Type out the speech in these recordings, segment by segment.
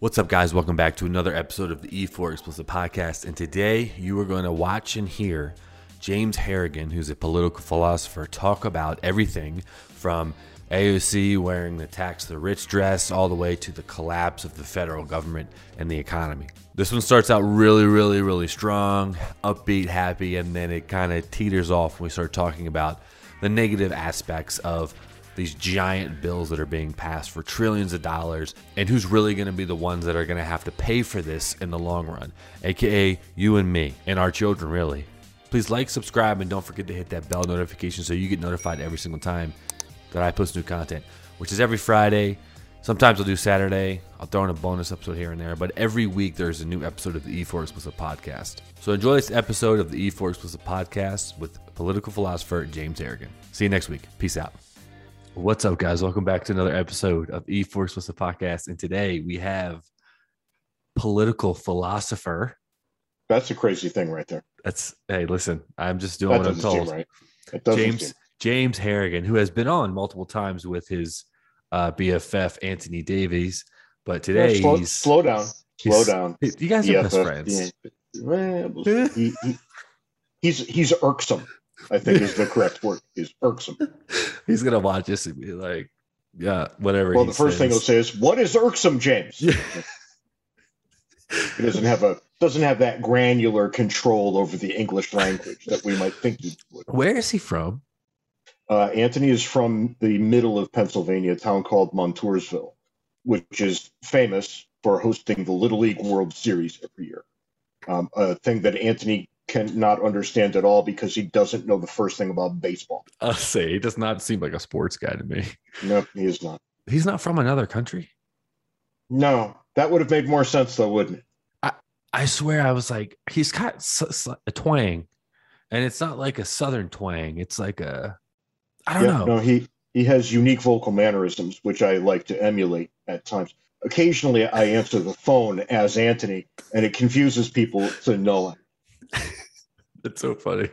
What's up, guys? Welcome back to another episode of the E4 Explicit Podcast. And today you are going to watch and hear James Harrigan, who's a political philosopher, talk about everything from AOC wearing the tax the rich dress all the way to the collapse of the federal government and the economy. This one starts out really, really, really strong, upbeat, happy, and then it kind of teeters off when we start talking about the negative aspects of these giant bills that are being passed for trillions of dollars and who's really going to be the ones that are going to have to pay for this in the long run aka you and me and our children really. Please like subscribe and don't forget to hit that bell notification so you get notified every single time that i post new content which is every friday. Sometimes i'll do saturday. I'll throw in a bonus episode here and there but every week there's a new episode of the e4 explicit podcast. So enjoy this episode of the e4 explicit podcast with political philosopher james harrigan see you next week. Peace out What's up, guys? Welcome back to another episode of E Force with the podcast. And today we have political philosopher. That's a crazy thing right there. That's hey, listen, I'm just doing That what I'm told. right. James seem- James Harrigan, who has been on multiple times with his uh, BFF Anthony Davies, but today Yeah, slow, he's slow down. Slow down. You guys are Yeah, best friends. yeah, he- he- he's he's irksome. I think is the correct word. He's irksome. He's gonna watch this and be like, yeah, whatever. Well, he the first thing he'll say is, "What is irksome, James?" Yeah. He doesn't have a doesn't have that granular control over the English language that we might think he would. Where is he from? Uh, Anthony is from the middle of Pennsylvania, a town called Montoursville, which is famous for hosting the Little League World Series every year. Um, a thing that Anthony cannot understand at all because he doesn't know the first thing about baseball. I'll say he does not seem like a sports guy to me. No, he is not. He's not from another country. No, that would have made more sense, though, wouldn't it? I swear, I was like, he's got a twang, and it's not like a southern twang. It's like a, I don't know. No, he he has unique vocal mannerisms, which I like to emulate at times. Occasionally, I answer the phone as Anthony, and it confuses people to no end. It's so funny.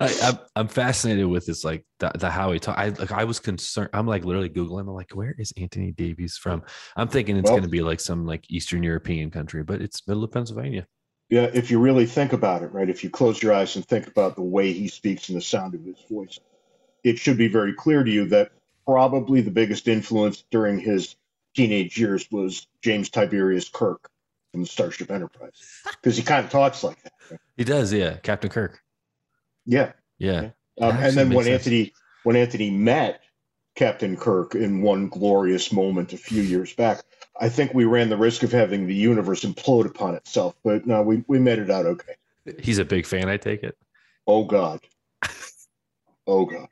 I, I'm I'm fascinated with this, like the, the how he talk. I like I was concerned. I'm like literally googling. I'm like, where is Anthony Davies from? I'm thinking it's Well- going to be like some like Eastern European country, but it's middle of Pennsylvania. Yeah, if you really think about it, right? If you close your eyes and think about the way he speaks and the sound of his voice, it should be very clear to you that probably the biggest influence during his teenage years was James Tiberius Kirk from the Starship Enterprise, because he kind of talks like that. right? He does, yeah. Captain Kirk, Yeah, yeah. um, and then when sense. Anthony when Anthony met Captain Kirk in one glorious moment a few years back, I think we ran the risk of having the universe implode upon itself. But no, we we made it out okay. He's a big fan. I take it. Oh God. Oh God.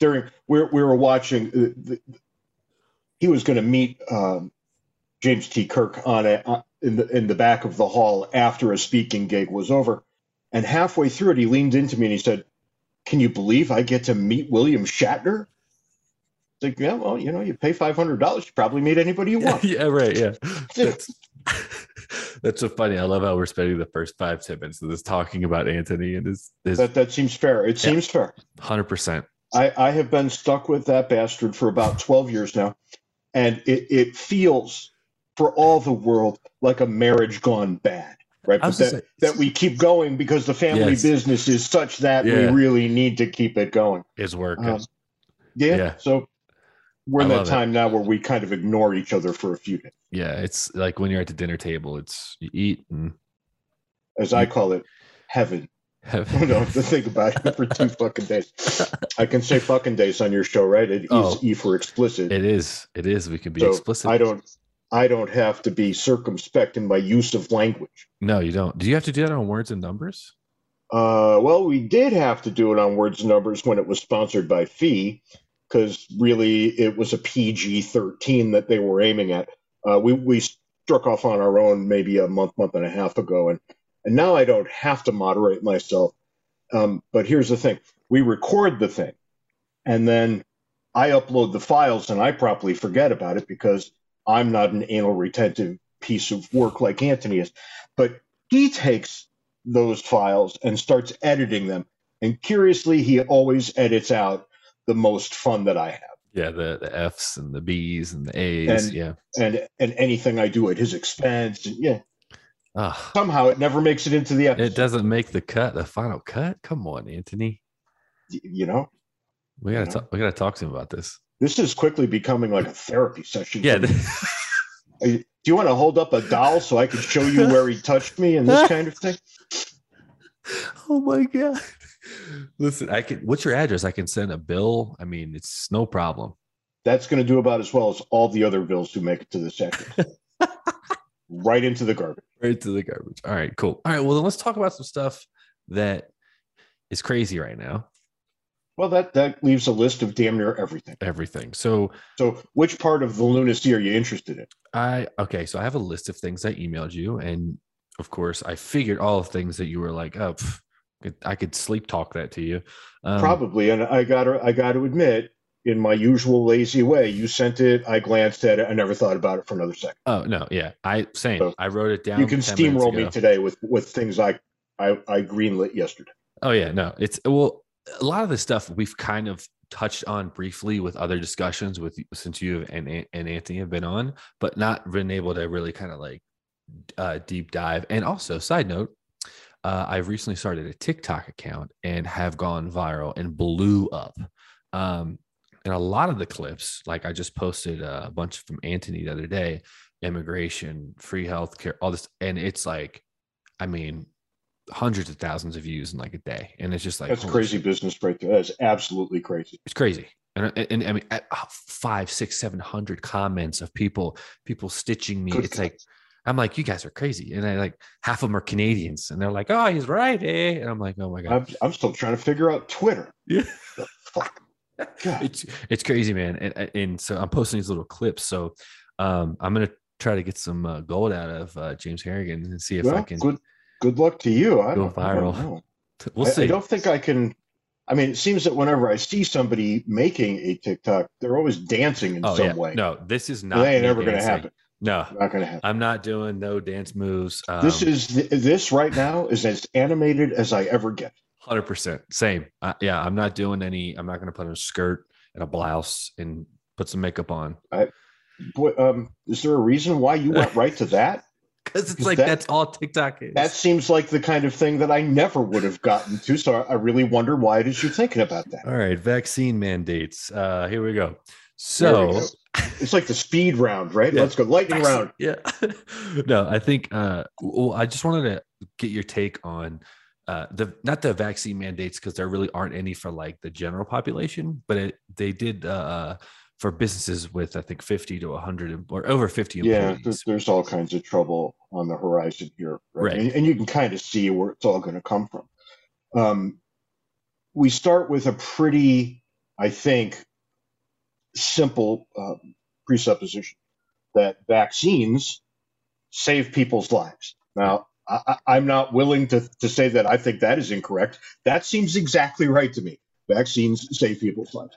During we we were watching. Uh, the, he was going to meet um, James T. Kirk on a uh, in the in the back of the hall after a speaking gig was over, and halfway through it, he leaned into me and he said, "Can you believe I get to meet William Shatner?" It's like, yeah, well, you know, you pay five hundred dollars, you probably meet anybody you want. yeah, right. Yeah. That's, that's so funny. I love how we're spending the first five, ten minutes of this talking about Anthony and his his that that seems fair. It Yeah. seems fair. hundred percent. I, I have been stuck with that bastard for about 12 years now. And it, it feels for all the world like a marriage gone bad, right? But that, say- that we keep going because the family Yes. business is such that Yeah. we really need to keep it going. Is working. Um, yeah, Yeah. So we're in that love it. time now where we kind of ignore each other for a few days. yeah, it's like when you're at the dinner table, it's you eat and As I call it, heaven. have I don't have to think about it for two fucking days. I can say fucking days on your show, right? It is Oh. E for explicit. it is. It is. We can be so explicit. I don't I don't have to be circumspect in my use of language. No, you don't. Do you have to do that on words and numbers? Uh, well, we did have to do it on Words and Numbers when it was sponsored by FEE, because really it was a PG 13 that they were aiming at. Uh, we, we struck off on our own maybe a month, month and a half ago, and, and now I don't have to moderate myself. Um, but here's the thing we record the thing, and then I upload the files, and I probably forget about it because I'm not an anal retentive piece of work like Anthony is. But he takes those files and starts editing them. And curiously, he always edits out the most fun that I have. Yeah, the, the F's and the B's and the A's. And- yeah. and and anything I do at his expense. And yeah, Ah, somehow it never makes it into the episode. it doesn't make the cut, the final cut. Come on, Anthony. y- You know, We gotta Yeah. talk. We gotta talk to him about this. This is quickly becoming like a therapy session. Yeah. do you want to hold up a doll so I can show you where he touched me and this kind of thing? oh my god. Listen, I can. What's your address? I can send a bill. I mean, it's no problem. That's going to do about as well as all the other bills who make it to the section. right into the garbage. Right to the garbage. All right, cool. All right, well then let's talk about some stuff that is crazy right now. Well, that that leaves a list of damn near everything. Everything. So So, which part of the lunacy are you interested in? I okay, so I have a list of things I emailed you, and of course I figured all the things that you were like, oh, pff, I could sleep talk that to you. Um, Probably, and I got to I got to admit, in my usual lazy way, you sent it. I glanced at it. I never thought about it for another second. Oh no, yeah, I same. So, I wrote it down. you can 10 minutes steamroll me today with with things I I, I greenlit yesterday. Oh yeah, no, it's well, a lot of the stuff we've kind of touched on briefly with other discussions with since you and and Anthony have been on, but not been able to really kind of like uh, deep dive. And also, side note, uh, I've recently started a TikTok account and have gone viral and blew up. Um, and a lot of the clips, like I just posted a bunch from Anthony the other day, immigration, free healthcare, all this, and it's like, I mean, hundreds of thousands of views in like a day, and it's just like That's crazy shit, business right there. That's absolutely crazy. It's crazy. And, and, and I mean, uh, five, six, seven hundred comments of people, people stitching me. Good it's God. like, I'm like, you guys are crazy. And I like half of them are Canadians, and they're like, oh, he's right, eh? And I'm like, oh my god, I'm, I'm still trying to figure out Twitter. yeah. Fuck? God. it's it's crazy, man. And, and so I'm posting these little clips. So um, I'm gonna try to get some uh, gold out of uh, James Harrigan and see if I can. good good luck to you. I go I viral. know. We'll I, see. I don't think I can. I mean, it seems that whenever I see somebody making a TikTok, they're always dancing in oh some yeah, way. no, this is not. that ain't me never going to happen. No, Not going to happen. I'm not doing no dance moves. Um, this is this right now is as animated as I ever get. Hundred percent, same. Uh, yeah, I'm not doing any. I'm not going to put on a skirt and a blouse and put some makeup on Boy, um, is there a reason why you went right to that? Because it's like that- that's all TikTok is. That seems like the kind of thing that I never would have gotten to. So I really wonder why it is you're thinking about that. all right. Vaccine mandates. Uh, here we go. So we go. It's like the speed round, right? Yeah. Let's go lightning round. Yeah. no, I think. Uh, well, I just wanted to get your take on uh, the not the vaccine mandates because there really aren't any for like the general population, but it, they did uh, for businesses with I think 50 to 100 or over 50 Yeah, employees. there's, there's all kinds of trouble on the horizon here, right? Right. And, and you can kind of see where it's all going to come from. Um, we start with a pretty, I think, simple uh, presupposition that vaccines save people's lives. Now, I, I'm not willing to, to say that I think that is incorrect. That seems exactly right to me. Vaccines save people's lives.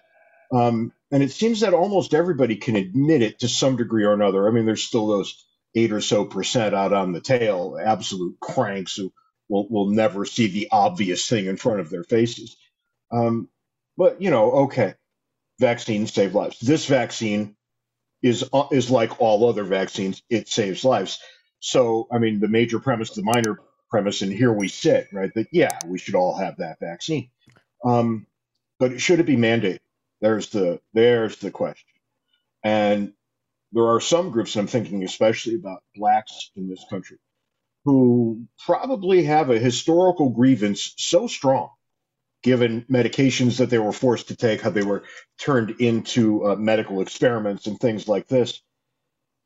Um, and it seems that almost everybody can admit it to some degree or another. I mean, there's still those eight or so percent out on the tail, absolute cranks who will, will never see the obvious thing in front of their faces. Um, but, you know, okay, vaccines save lives. This vaccine is, uh, is like all other vaccines, it saves lives. So, I mean, the major premise, the minor premise, and here we sit, right? That, yeah, we should all have that vaccine. Um, but should it be mandated? There's the there's the question. And there are some groups, I'm thinking especially about blacks in this country, who probably have a historical grievance so strong, given medications that they were forced to take, how they were turned into uh, medical experiments and things like this.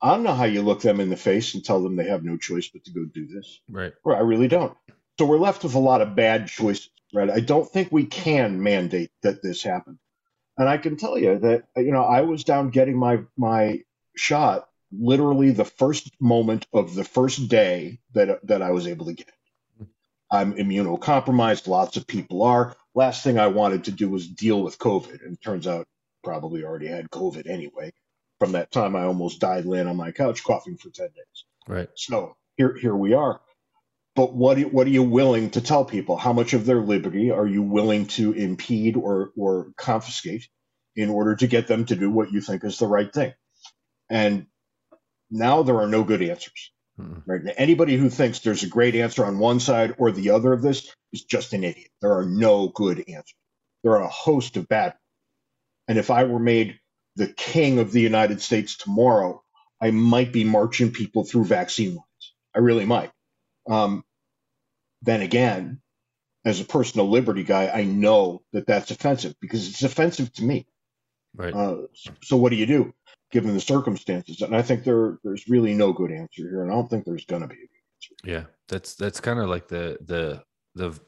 I don't know how you look them in the face and tell them they have no choice but to go do this. Right. Right, I really don't. So we're left with a lot of bad choices, right? I don't think we can mandate that this happen. And I can tell you that you know I was down getting my my shot literally the first moment of the first day that that I was able to get. I'm immunocompromised. Lots of people are. Last thing I wanted to do was deal with COVID, and it turns out probably already had COVID anyway. From that time, I almost died laying on my couch coughing for ten days. Right. So here, here we are. But what, what are you willing to tell people? How much of their liberty are you willing to impede or, or confiscate in order to get them to do what you think is the right thing. And now there are no good answers. Mm. Right? Now, anybody who thinks there's a great answer on one side or the other of this is just an idiot. There are no good answers. There are a host of bad. And if I were made the king of the United States tomorrow, I might be marching people through vaccine lines. I really might. Um, then again, as a personal liberty guy, I know that that's offensive because it's offensive to me. Right. Uh, so what do you do given the circumstances? And I think there there's really no good answer here, and I don't think there's going to be. Yeah, that's that's kind of like the the the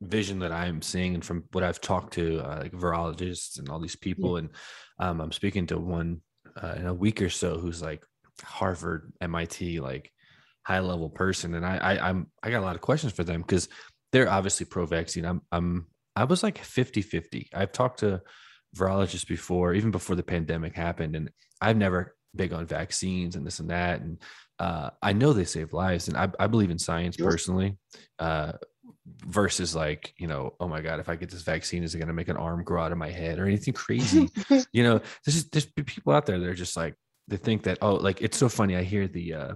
vision that I'm seeing, and from what I've talked to uh, like virologists and all these people, and um, I'm speaking to one uh, in a week or so who's like Harvard, MIT, like high level person, and I, I I'm I got a lot of questions for them because they're obviously pro vaccine. I'm I'm I was like 50 50. I've talked to virologists before, even before the pandemic happened, and I've never big on vaccines and this and that. And uh, I know they save lives, and I, I believe in science Yep. personally. Uh, versus like you know, oh my god, if I get this vaccine, is it going to make an arm grow out of my head or anything crazy? you know, there's just, there's people out there that are just like they think that oh, like it's so funny. I hear the uh,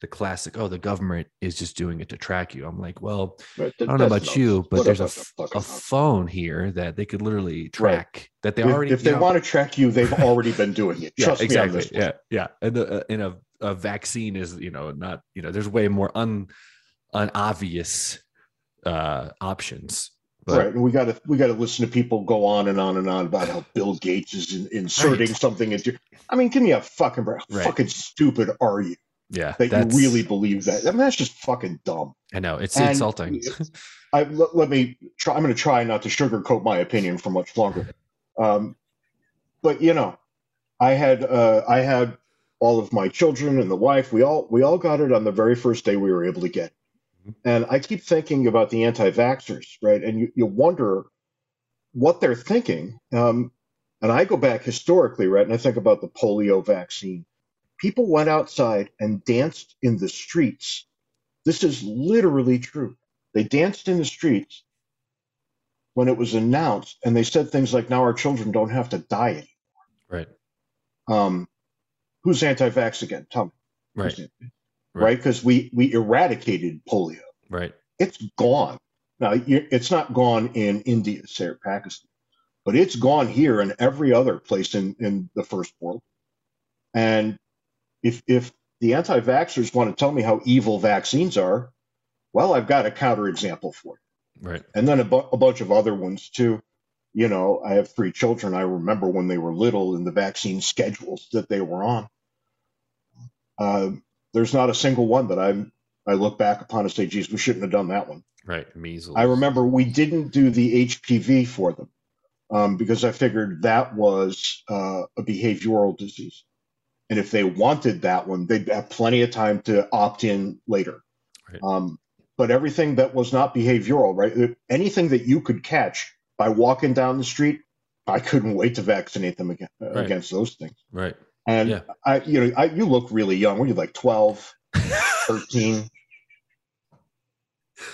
the classic, oh, the government is just doing it to track you. I'm like, well, But I don't know about you, but there's a, a phone here that they could literally track that they if, already. if they know- want to track you, they've already been doing it. yeah, Trust me on exactly. this. one. Yeah, yeah. And the, uh, in a, a vaccine is, you know, not, you know, there's way more un unobvious uh options. But right, and we got to we got to listen to people go on and on and on about how Bill Gates is in, inserting Right. something into. I mean, give me a fucking break. How Right. fucking stupid are you yeah, that that's you really believe that? I mean, that's just fucking dumb. I know it's And insulting. I let, let me try. I'm going to try not to sugarcoat my opinion for much longer. Um, but you know, I had uh, I had all of my children and the wife. We all we all got it on the very first day we were able to get. it. And I keep thinking about the anti-vaxxers, right? And you, you wonder what they're thinking. Um, and I go back historically, right? And I think about the polio vaccine. People went outside and danced in the streets. This is literally true. They danced in the streets when it was announced, and they said things like, "Now our children don't have to die." anymore." right. Um, who's anti-vax again? Tell me. Right. Right. Right? Because we we eradicated polio. Right. It's gone. Now it's not gone in India, say, or Pakistan, but it's gone here and every other place in in the first world. And if if the anti-vaxxers want to tell me how evil vaccines are, well, I've got a counterexample for it. Right. and then a, bu- a bunch of other ones too. You know, I have three children. I remember when they were little and the vaccine schedules that they were on. Uh, there's not a single one that I'm I look back upon and say, "Geez, we shouldn't have done that one." Right. Measles. I remember we didn't do the HPV for them um, because I figured that was uh, a behavioral disease, and if they wanted that one, they'd have plenty of time to opt in later. Right. Um, but everything that was not behavioral, right? Anything that you could catch by walking down the street, I couldn't wait to vaccinate them against, Right. against those things. Right. And Yeah. I, you know, I, you look really young. Were you like 12, 13?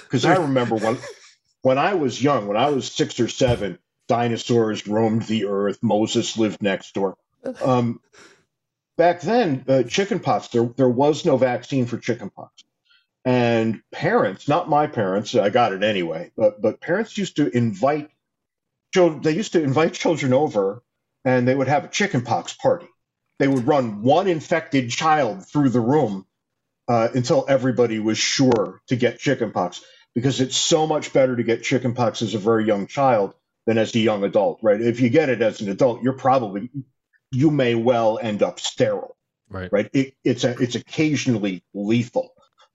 Because I remember when, when I was young, when I was six or seven, dinosaurs roamed the earth. Moses lived next door. Um, back then, uh, chickenpox, there, there was no vaccine for chickenpox. And parents, not my parents, I got it anyway, but, but parents used to invite children, they used to invite children over and they would have a chickenpox party. They would run one infected child through the room uh, until everybody was sure to get chickenpox because it's so much better to get chickenpox as a very young child than as a young adult, right? If you get it as an adult, you're probably you may well end up sterile, Right. right? It, it's a, it's occasionally lethal,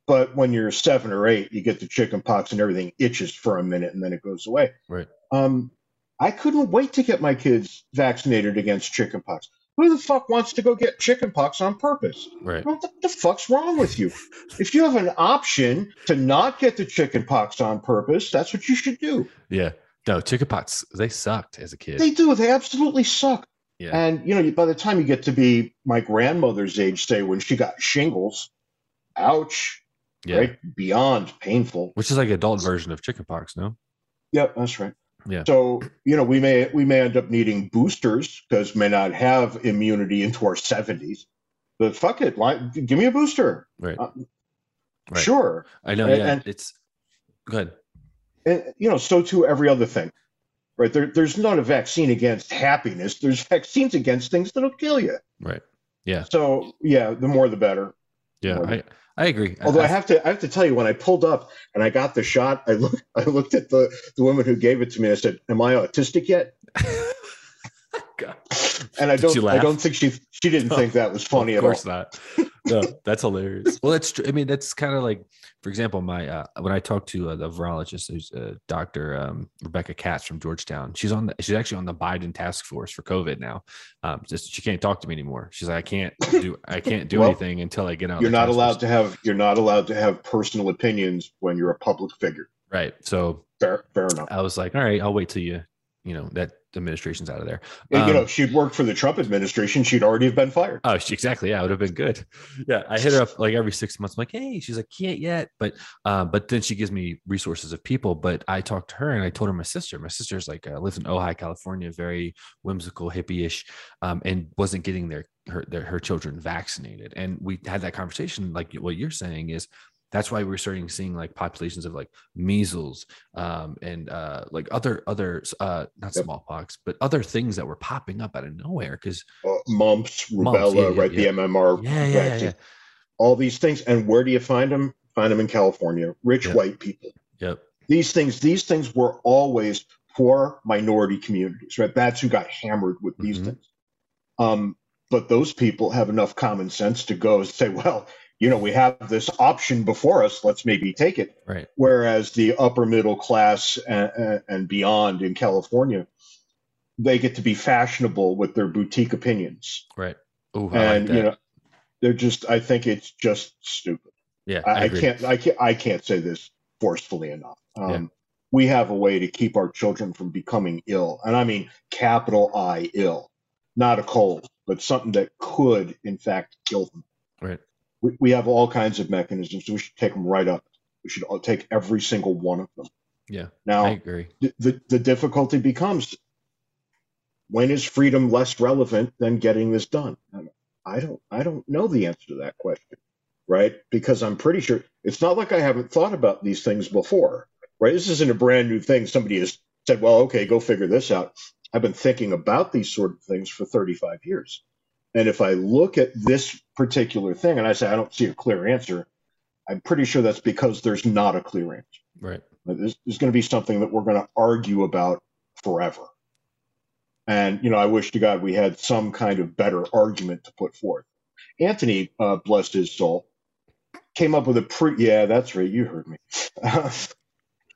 but when you're seven or eight, you get the chickenpox and everything itches for a minute and then it goes away. Right. Um, I couldn't wait to get my kids vaccinated against chickenpox. Who the fuck wants to go get chickenpox on purpose? Right. What the, the fuck's wrong with you? If you have an option to not get the chickenpox on purpose, that's what you should do. Yeah. No, chickenpox, they sucked as a kid. They do. They absolutely suck. Yeah. And you know, by the time you get to be my grandmother's age, say when she got shingles, ouch, yeah. right? Beyond painful. Which is like adult version of chickenpox, no? Yep, that's right. Yeah. So you know we may we may end up needing boosters because may not have immunity into our seventies. But fuck it, why, give me a booster. Right. Uh, Right. Sure. I know. And- Yeah. and- it's good. And, you know, so too every other thing. Right. There, there's not a vaccine against happiness. There's vaccines against things that'll kill you. Right. Yeah. So yeah, the more the better. Yeah. More I, I agree. Although I have to, I have to tell you, when I pulled up and I got the shot, I looked, I looked at the the woman who gave it to me. I said, "Am I autistic yet?" God. And I don't, I don't think she she didn't No. think that was funny of at all. course not. No, that's hilarious. Well, that's true. I mean, that's kind of like, for example, my uh, when I talked to uh, the virologist, who's uh, Dr. Um, Rebecca Katz from Georgetown. She's on the she's actually on the Biden task force for COVID now. Um, just she can't talk to me anymore. She's like, I can't do I can't do Well, anything until I get out. You're not allowed force. to have you're not allowed to have personal opinions when you're a public figure. Right. So Fair, fair enough. I was like, all right, I'll wait till you, you know, that administration's out of there. And, you Um, know, she'd worked for the Trump administration, she'd already have been fired. Oh, she, exactly. Yeah, it would have been good. Yeah, I hit her up like every six months. I'm like, hey, she's like, can't yet, but uh, but then she gives me resources of people. But I talked to her and I told her my sister. My sister's like uh, lives in Ojai, California, very whimsical, hippie-ish, um, and wasn't getting their her their, her children vaccinated. And we had that conversation. Like what you're saying is. That's why we're starting seeing like populations of like measles um, and uh, like other other uh, not Yep. smallpox, but other things that were popping up out of nowhere because Uh, mumps, rubella, Mumps, yeah, yeah, right? yeah. The MMR yeah, yeah, yeah, vaccine. All these things. And where do you find them? Find them in California. Rich Yep. white people. Yep. These things, these things were always for minority communities, right? That's who got hammered with these Mhm. things. Um, but those people have enough common sense to go and say, well, you know, we have this option before us. Let's maybe take it. Right. Whereas the upper middle class and, and beyond in California, they get to be fashionable with their boutique opinions. Right. Oh, I like and you know, they're just. I think it's just stupid. yeah, I, I, I can't. I can't. I can't say this forcefully enough. Um, Yeah. We have a way to keep our children from becoming ill, and I mean capital I ill, not a cold, but something that could, in fact, kill them. Right. We, we have all kinds of mechanisms. We should take them right up. We should all take every single one of them. Yeah, Now, I agree. the, the, the difficulty becomes when is freedom less relevant than getting this done? I don't I don't know the answer to that question, right? Because I'm pretty sure it's not like I haven't thought about these things before, right? This isn't a brand new thing. Somebody has said, well, okay, go figure this out. I've been thinking about these sort of things for 35 years. And if I look at this particular thing and I say, I don't see a clear answer, I'm pretty sure that's because there's not a clear answer. Right. This is going to be something that we're going to argue about forever. And, you know, I wish to God we had some kind of better argument to put forth. Anthony, uh, bless his soul, came up with a pretty, yeah, that's right. You heard me.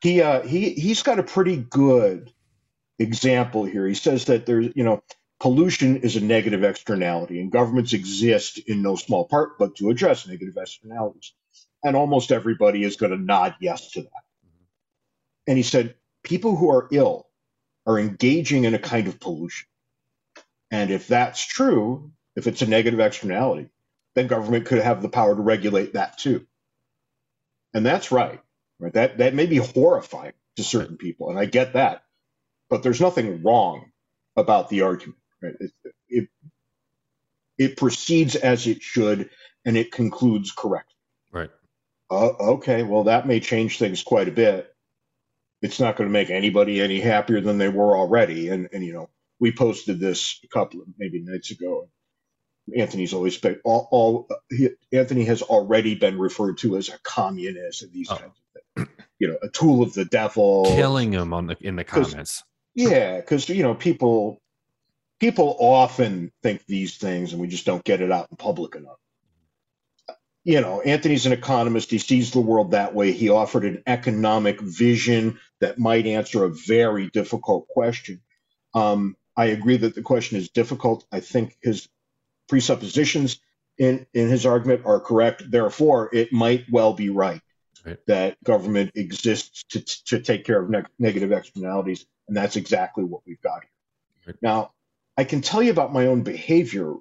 he, uh, he, he's got a pretty good example here. He says that there's, you know, pollution is a negative externality and governments exist in no small part, but to address negative externalities. And almost everybody is going to nod yes to that. Mm-hmm. And he said, people who are ill are engaging in a kind of pollution. And if that's true, if it's a negative externality, then government could have the power to regulate that too. And that's right. Right. That that may be horrifying to certain people, and I get that. But there's nothing wrong about the argument. Right? It, it, it proceeds as it should, and it concludes correctly. Right. Uh, okay, well, that may change things quite a bit. It's not going to make anybody any happier than they were already. And, and you know, we posted this a couple of maybe nights ago. Anthony's always been all, all he, Anthony has already been referred to as a communist and these Oh. kinds of things. You know, a tool of the devil. Killing him on the in the comments. Yeah, because you know people people often think these things, and we just don't get it out in public enough. You know, Anthony's an economist. He sees the world that way. He offered an economic vision that might answer a very difficult question. Um, I agree that the question is difficult. I think his presuppositions in in his argument are correct. Therefore, it might well be right Right. that government exists to to take care of neg- negative externalities, and that's exactly what we've got here. Right. Now, I can tell you about my own behavior,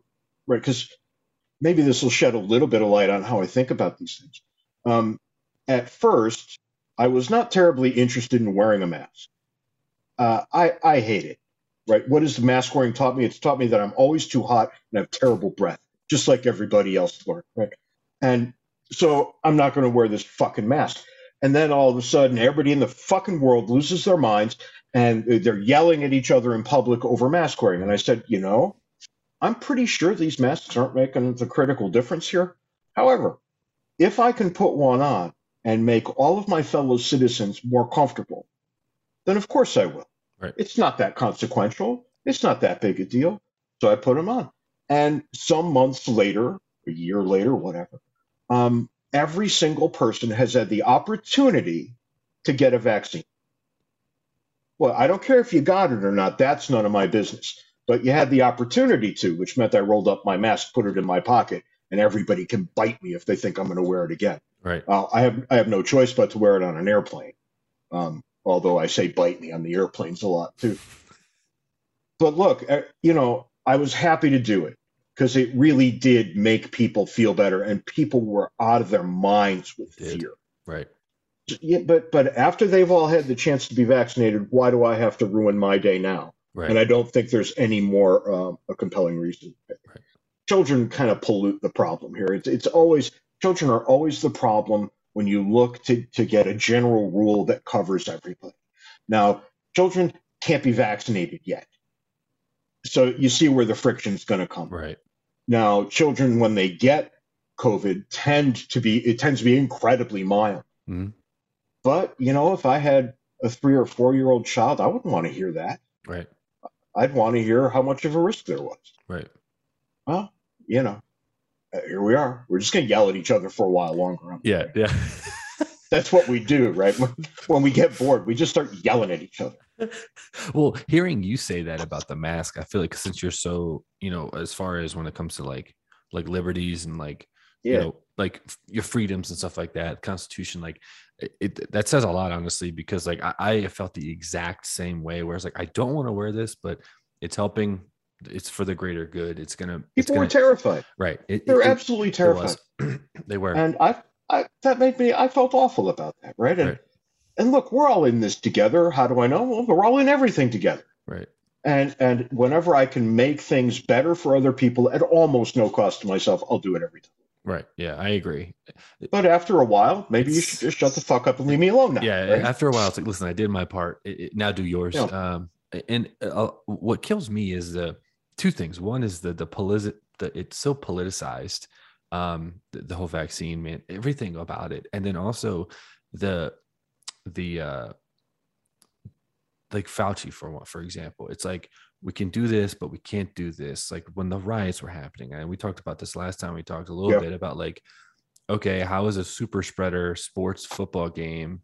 right? Because maybe this will shed a little bit of light on how I think about these things. Um, at first, I was not terribly interested in wearing a mask. uh, I I hate it. Right? What has the mask wearing taught me? It's taught me that I'm always too hot and have terrible breath, just like everybody else learned. Right? And so I'm not going to wear this fucking mask. And then all of a sudden, everybody in the fucking world loses their minds and they're yelling at each other in public over mask wearing. And I said, you know, I'm pretty sure these masks aren't making the critical difference here. However, if I can put one on and make all of my fellow citizens more comfortable, then of course I will. Right. It's not that consequential. It's not that big a deal. So I put them on. And some months later, a year later, whatever, um, every single person has had the opportunity to get a vaccine. Well, I don't care if you got it or not. That's none of my business. But you had the opportunity to, which meant I rolled up my mask, put it in my pocket, and everybody can bite me if they think I'm going to wear it again. Right. Uh, I have I have no choice but to wear it on an airplane. Um, although I say bite me on the airplanes a lot too. But look, uh, you know, I was happy to do it because it really did make people feel better, and people were out of their minds with Did. fear. Right. Yeah, but but after they've all had the chance to be vaccinated, why do I have to ruin my day now? Right. And I don't think there's any more um, a compelling reason. Right. Children kind of pollute the problem here. It's it's always children are always the problem when you look to to get a general rule that covers everybody. Now, children can't be vaccinated yet, so you see where the friction's going to come. right. Now, children when they get COVID tend to be it tends to be incredibly mild. Mhm. But you know, if I had a three or four year old child, I wouldn't want to hear that. Right. I'd want to hear how much of a risk there was. Right. Well, you know, uh, here we are. We're just going to yell at each other for a while longer. Yeah. Yeah. That's what we do, right? When we get bored, we just start yelling at each other. Well, hearing you say that about the mask, I feel like since you're so, you know, as far as when it comes to like like liberties and like Yeah. you know like your freedoms and stuff like that constitution like it, it that says a lot honestly because like I, I felt the exact same way where it's like i don't want to wear this but it's helping it's for the greater good it's gonna it's People gonna were terrified. right it, They were it- it- absolutely terrified. they were And I, I, that made me, I felt awful about that, right? And, Right. And look, we're all in this together. How do I know? Well, we're all in everything together. right And and whenever I can make things better for other people at almost no cost to myself, I'll do it every time. right yeah i agree But after a while, maybe you should just shut the fuck up and leave me alone now. yeah right? after a while it's like listen i did my part it, it- now do yours Yeah. um and uh, what kills me is the two things one is the the politic the it's so politicized um the, the whole vaccine man everything about it and then also the the uh like fauci for one for example it's like we can do this but we can't do this like when the riots were happening and we talked about this last time we talked a little Yeah. bit about like okay how is a super spreader sports football game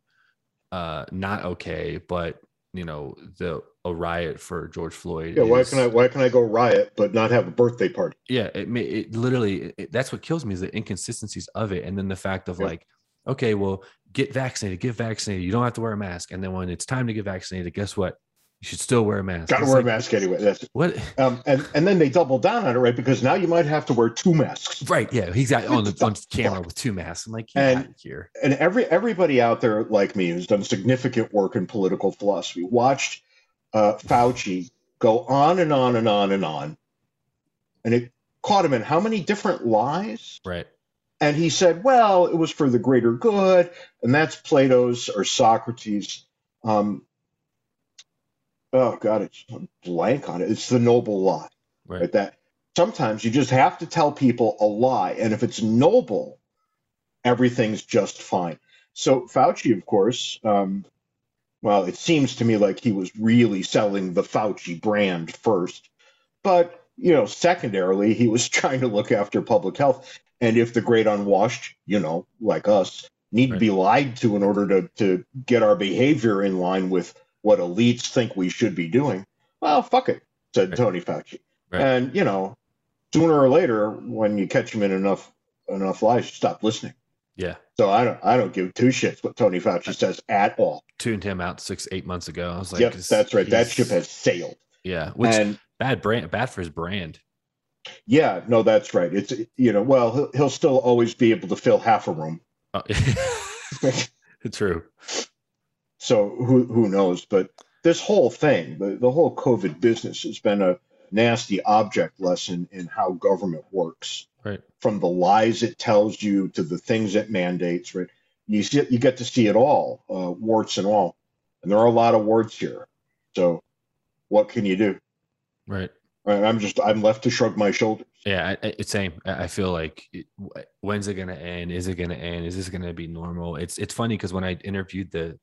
uh not okay but you know the a riot for george floyd Yeah, why can I why can I go riot but not have a birthday party? yeah it may it literally it- it, that's what kills me is the inconsistencies of it and then the fact of Yeah. like okay well get vaccinated get vaccinated. You don't have to wear a mask. And then when it's time to get vaccinated guess what? You should still wear a mask. Got to wear a mask anyway. That's what? Um, and and then they double down on it, right? Because now you might have to wear two masks. right yeah he's got on the on the camera with two masks. I'm like And- here. and every everybody out there like me who's done significant work in political philosophy watched uh, Fauci go on and on and on and on, and it caught him in how many different lies? right And he said, "Well, it was for the greater good," and that's Plato's or Socrates. Um, oh God, it's I'm blank on it. It's the noble lie right right? That sometimes you just have to tell people a lie, and if it's noble, everything's just fine. So Fauci, of course, um, well, it seems to me like he was really selling the Fauci brand first, but you know, secondarily, he was trying to look after public health. And if the great unwashed, you know, like us, need to be lied to in order to to get our behavior in line with what elites think we should be doing, well, fuck it, said Right. Tony Fauci. Right. And you know, sooner or later, when you catch him in enough enough lies, you stop listening. yeah So I don't I don't give two shits what Tony Fauci says at all. tuned him out six eight months ago i was like yep, that's right. That ship has sailed. yeah which and bad brand bad for his brand yeah, no, that's right. It's you know, well, he'll, he'll still always be able to fill half a room. Oh, true so who who knows? But this whole thing, the, the whole COVID business has been a nasty object lesson in how government works. Right. From the lies it tells you to the things it mandates, right? You see, you get to see it all, uh, warts and all, and there are a lot of warts here. So, what can you do? Right. I'm just I'm left to shrug my shoulders. Yeah, it's same. I feel like when's it gonna end? Is it gonna end? Is this gonna be normal? It's it's funny because when I interviewed the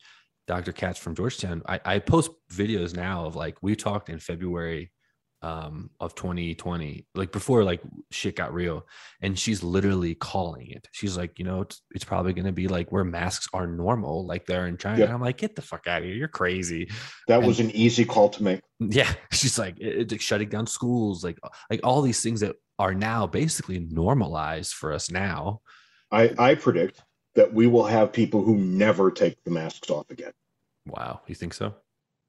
Dr. Katz from Georgetown, I, I post videos now of like we talked in February um of 2020 like before like shit got real. And she's literally calling it. She's like you know it's, it's probably going to be like where masks are normal like they're in china. Yep. i'm like get the fuck out of here. You're crazy. That and, was an easy call to make. Yeah. She's like it's like shutting down schools like like all these things that are now basically normalized for us now. I i predict that we will have people who never take the masks off again. Wow. You think so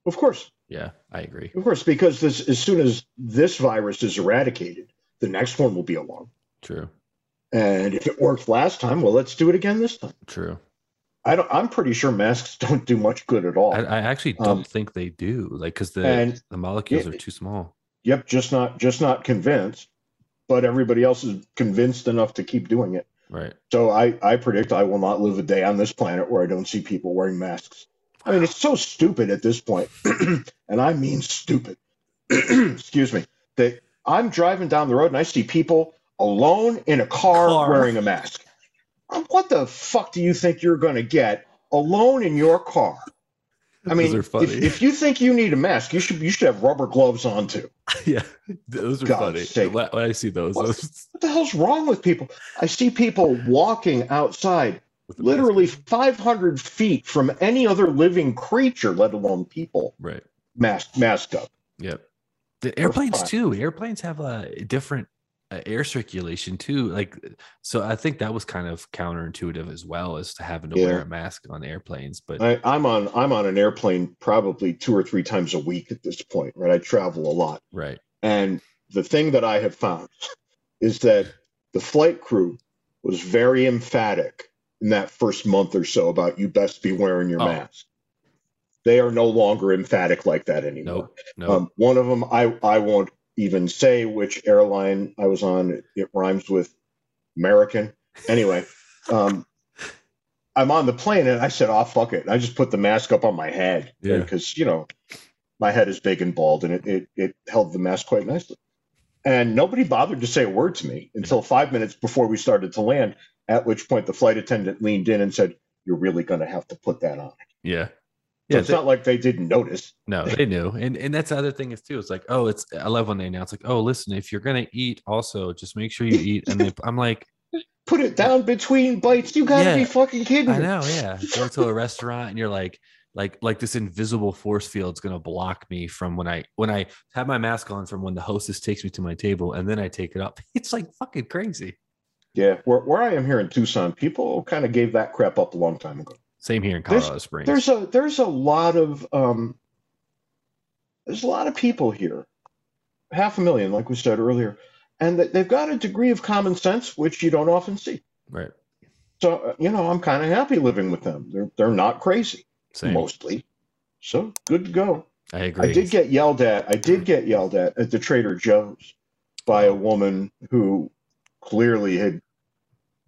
of course yeah, I agree. Of course, because this, as soon as this virus is eradicated, the next one will be along. True. And if it worked last time, well, let's do it again this time. True. I don't, I'm pretty sure masks don't do much good at all. I, I actually don't um, think they do, like because the the molecules are too small. Yep, just not just not convinced, but everybody else is convinced enough to keep doing it. Right. So I I predict I will not live a day on this planet where I don't see people wearing masks. I mean, it's so stupid at this point, and I mean stupid. Excuse me. That I'm driving down the road and I see people alone in a car, car. wearing a mask. Um, what the fuck do you think you're going to get alone in your car? I mean, if, if, you think you need a mask, you should you should have rubber gloves on too. Yeah, those are funny. Sake. When I see those, what, those... what the hell's wrong with people? I see people walking outside literally 500 feet from any other living creature, let alone people. Right. Mask, mask up. Yep. The airplanes too. Airplanes have a different uh, air circulation too. Like, so I think that was kind of counterintuitive as well as to having to yeah. wear a mask on airplanes. But I, I'm on I'm on an airplane probably two or three times a week at this point. Right. I travel a lot. Right. And the thing that I have found is that the flight crew was very emphatic in that first month or so about you best be wearing your oh. mask. They are no longer emphatic like that anymore. Nope, nope. Um, one of them, I, I won't even say which airline I was on. It, rhymes with American. Anyway, um, I'm on the plane and I said, "Oh fuck it!" And I just put the mask up on my head because yeah. you know my head is big and bald, and it, it it held the mask quite nicely. And nobody bothered to say a word to me until five minutes before we started to land. At which point the flight attendant leaned in and said, You're really going to have to put that on. Yeah. So yeah, it's they, not like they didn't notice. No, they knew. And and that's the other thing is too. It's like, oh, it's I love when they announce like, oh, listen, if you're gonna eat, also just make sure you eat. And they, I'm like, put it down between bites. You gotta yeah, be fucking kidding. Me. I know, yeah. Go to a restaurant and you're like, like like this invisible force field's gonna block me from when I when I have my mask on from when the hostess takes me to my table and then I take it up. It's like fucking crazy. Yeah, where, where I am here in Tucson, people kind of gave that crap up a long time ago. Same here in Colorado there's, Springs. There's a there's a lot of um, there's a lot of people here, half a million, like we said earlier, and they've got a degree of common sense which you don't often see. Right. So uh, you know, I'm kind of happy living with them. They're they're not crazy, Same. mostly. So good to go. I agree. I did get yelled at. I did get yelled at at the Trader Joe's by a woman who clearly had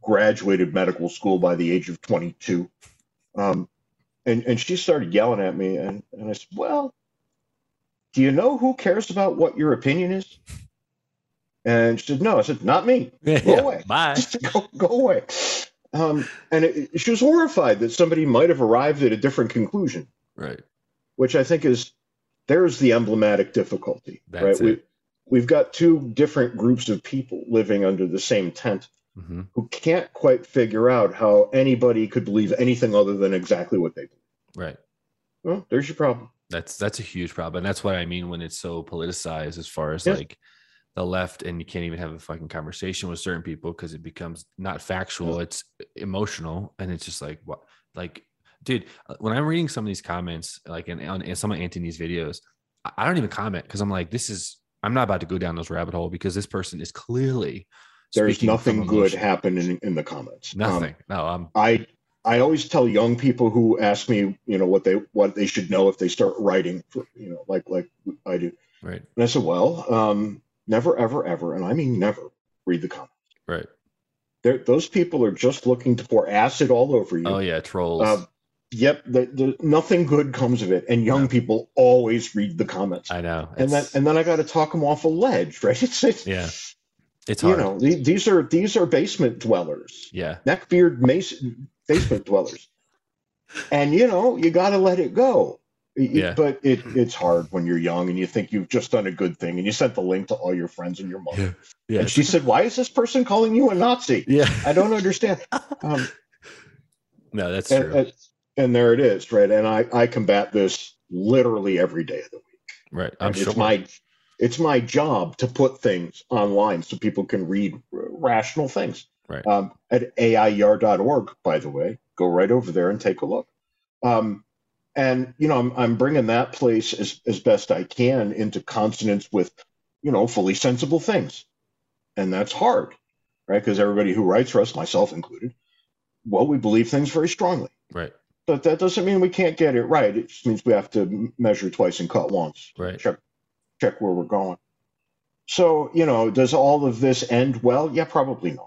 graduated medical school by the age of 22. Um, and, and she started yelling at me, and, and I said, Well, do you know who cares about what your opinion is? And she said, No. I said, Not me. Go yeah, away. Bye. go, go away. Um, and it, she was horrified that somebody might have arrived at a different conclusion. Right. Which I think is there's the emblematic difficulty. That's right. It. We, we've got two different groups of people living under the same tent mm-hmm. who can't quite figure out how anybody could believe anything other than exactly what they believe. Right. Well, there's your problem. That's that's a huge problem. And that's what I mean when it's so politicized as far as like the left and you can't even have a fucking conversation with certain people because it becomes not factual, it's emotional. And it's just like what like dude, uh, when I'm reading some of these comments, like in, on in some of Anthony's videos, I- I don't even comment because I'm like, this is I'm not about to go down this rabbit hole because this person is clearly There's nothing good happening in, in the comments. Um, Nothing. no, I'm I I always tell young people who ask me, you know, what they what they should know if they start writing, for, you know, like like I do. Right. And I said, well, um, never, ever, ever, and I mean never, read the comments. Right. They're, those people are just looking to pour acid all over you. Oh yeah, trolls. Uh, yep, the, the, nothing good comes of it, and young No. people always read the comments. I know. and then and then I got to talk them off a ledge, right? It's, it's yeah, it's you know the- these are these are basement dwellers, yeah. neckbeard mason basement dwellers, and you know you got to let it go. Yeah. But it it's hard when you're young and you think you've just done a good thing, and you sent the link to all your friends and your mother, Yeah. Yeah. and she said, "Why is this person calling you a Nazi?" yeah. I don't understand. Um, No, that's and, true. and, and there it is, right? And I I combat this literally every day of the week. right. I'm And sure. it's my it's my job to put things online so people can read r- rational things. Right. Um, at AIER.org, by the way, go right over there and take a look. Um, and you know, I'm I'm bringing that place as as best I can into consonance with, you know, fully sensible things, and that's hard, right? Because everybody who writes for us, myself included, well, we believe things very strongly. right. But that doesn't mean we can't get it right. It just means we have to measure twice and cut once Right. check check where we're going. So, you know, does all of this end well? Yeah, probably not.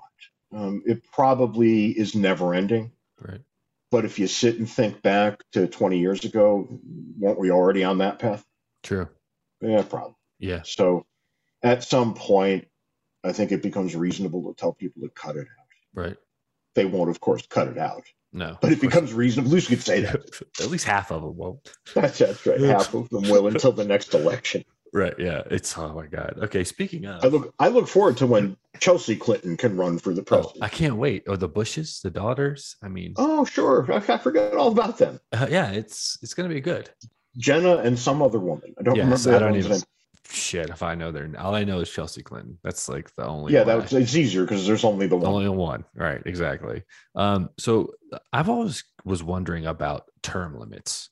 Um, it probably is never ending. Right. But if you sit and think back to 20 years ago, weren't we already on that path? True. Yeah, probably. Yeah. So at some point, I think it becomes reasonable to tell people to cut it out. Right. They won't, of course, cut it out, No. but it course. becomes reasonable. At least you could say that. At least half of them won't. That's, that's right. Half of them will until the next election. Right. Yeah. It's oh my god. Okay. Speaking of, I look I look forward to when Chelsea Clinton can run for the oh, president. I can't wait. Or the Bushes, the daughters. I mean, Oh, sure. I, I forget all about them. uh, yeah. It's it's gonna be good. Jenna and some other woman. I don't Yes, remember I that don't even- name. Shit. If I know their, all I know is Chelsea Clinton. That's like the only. Yeah, one that I- it's easier because there's only the one. Only one. Right. Exactly. Um, so I've always was wondering about term limits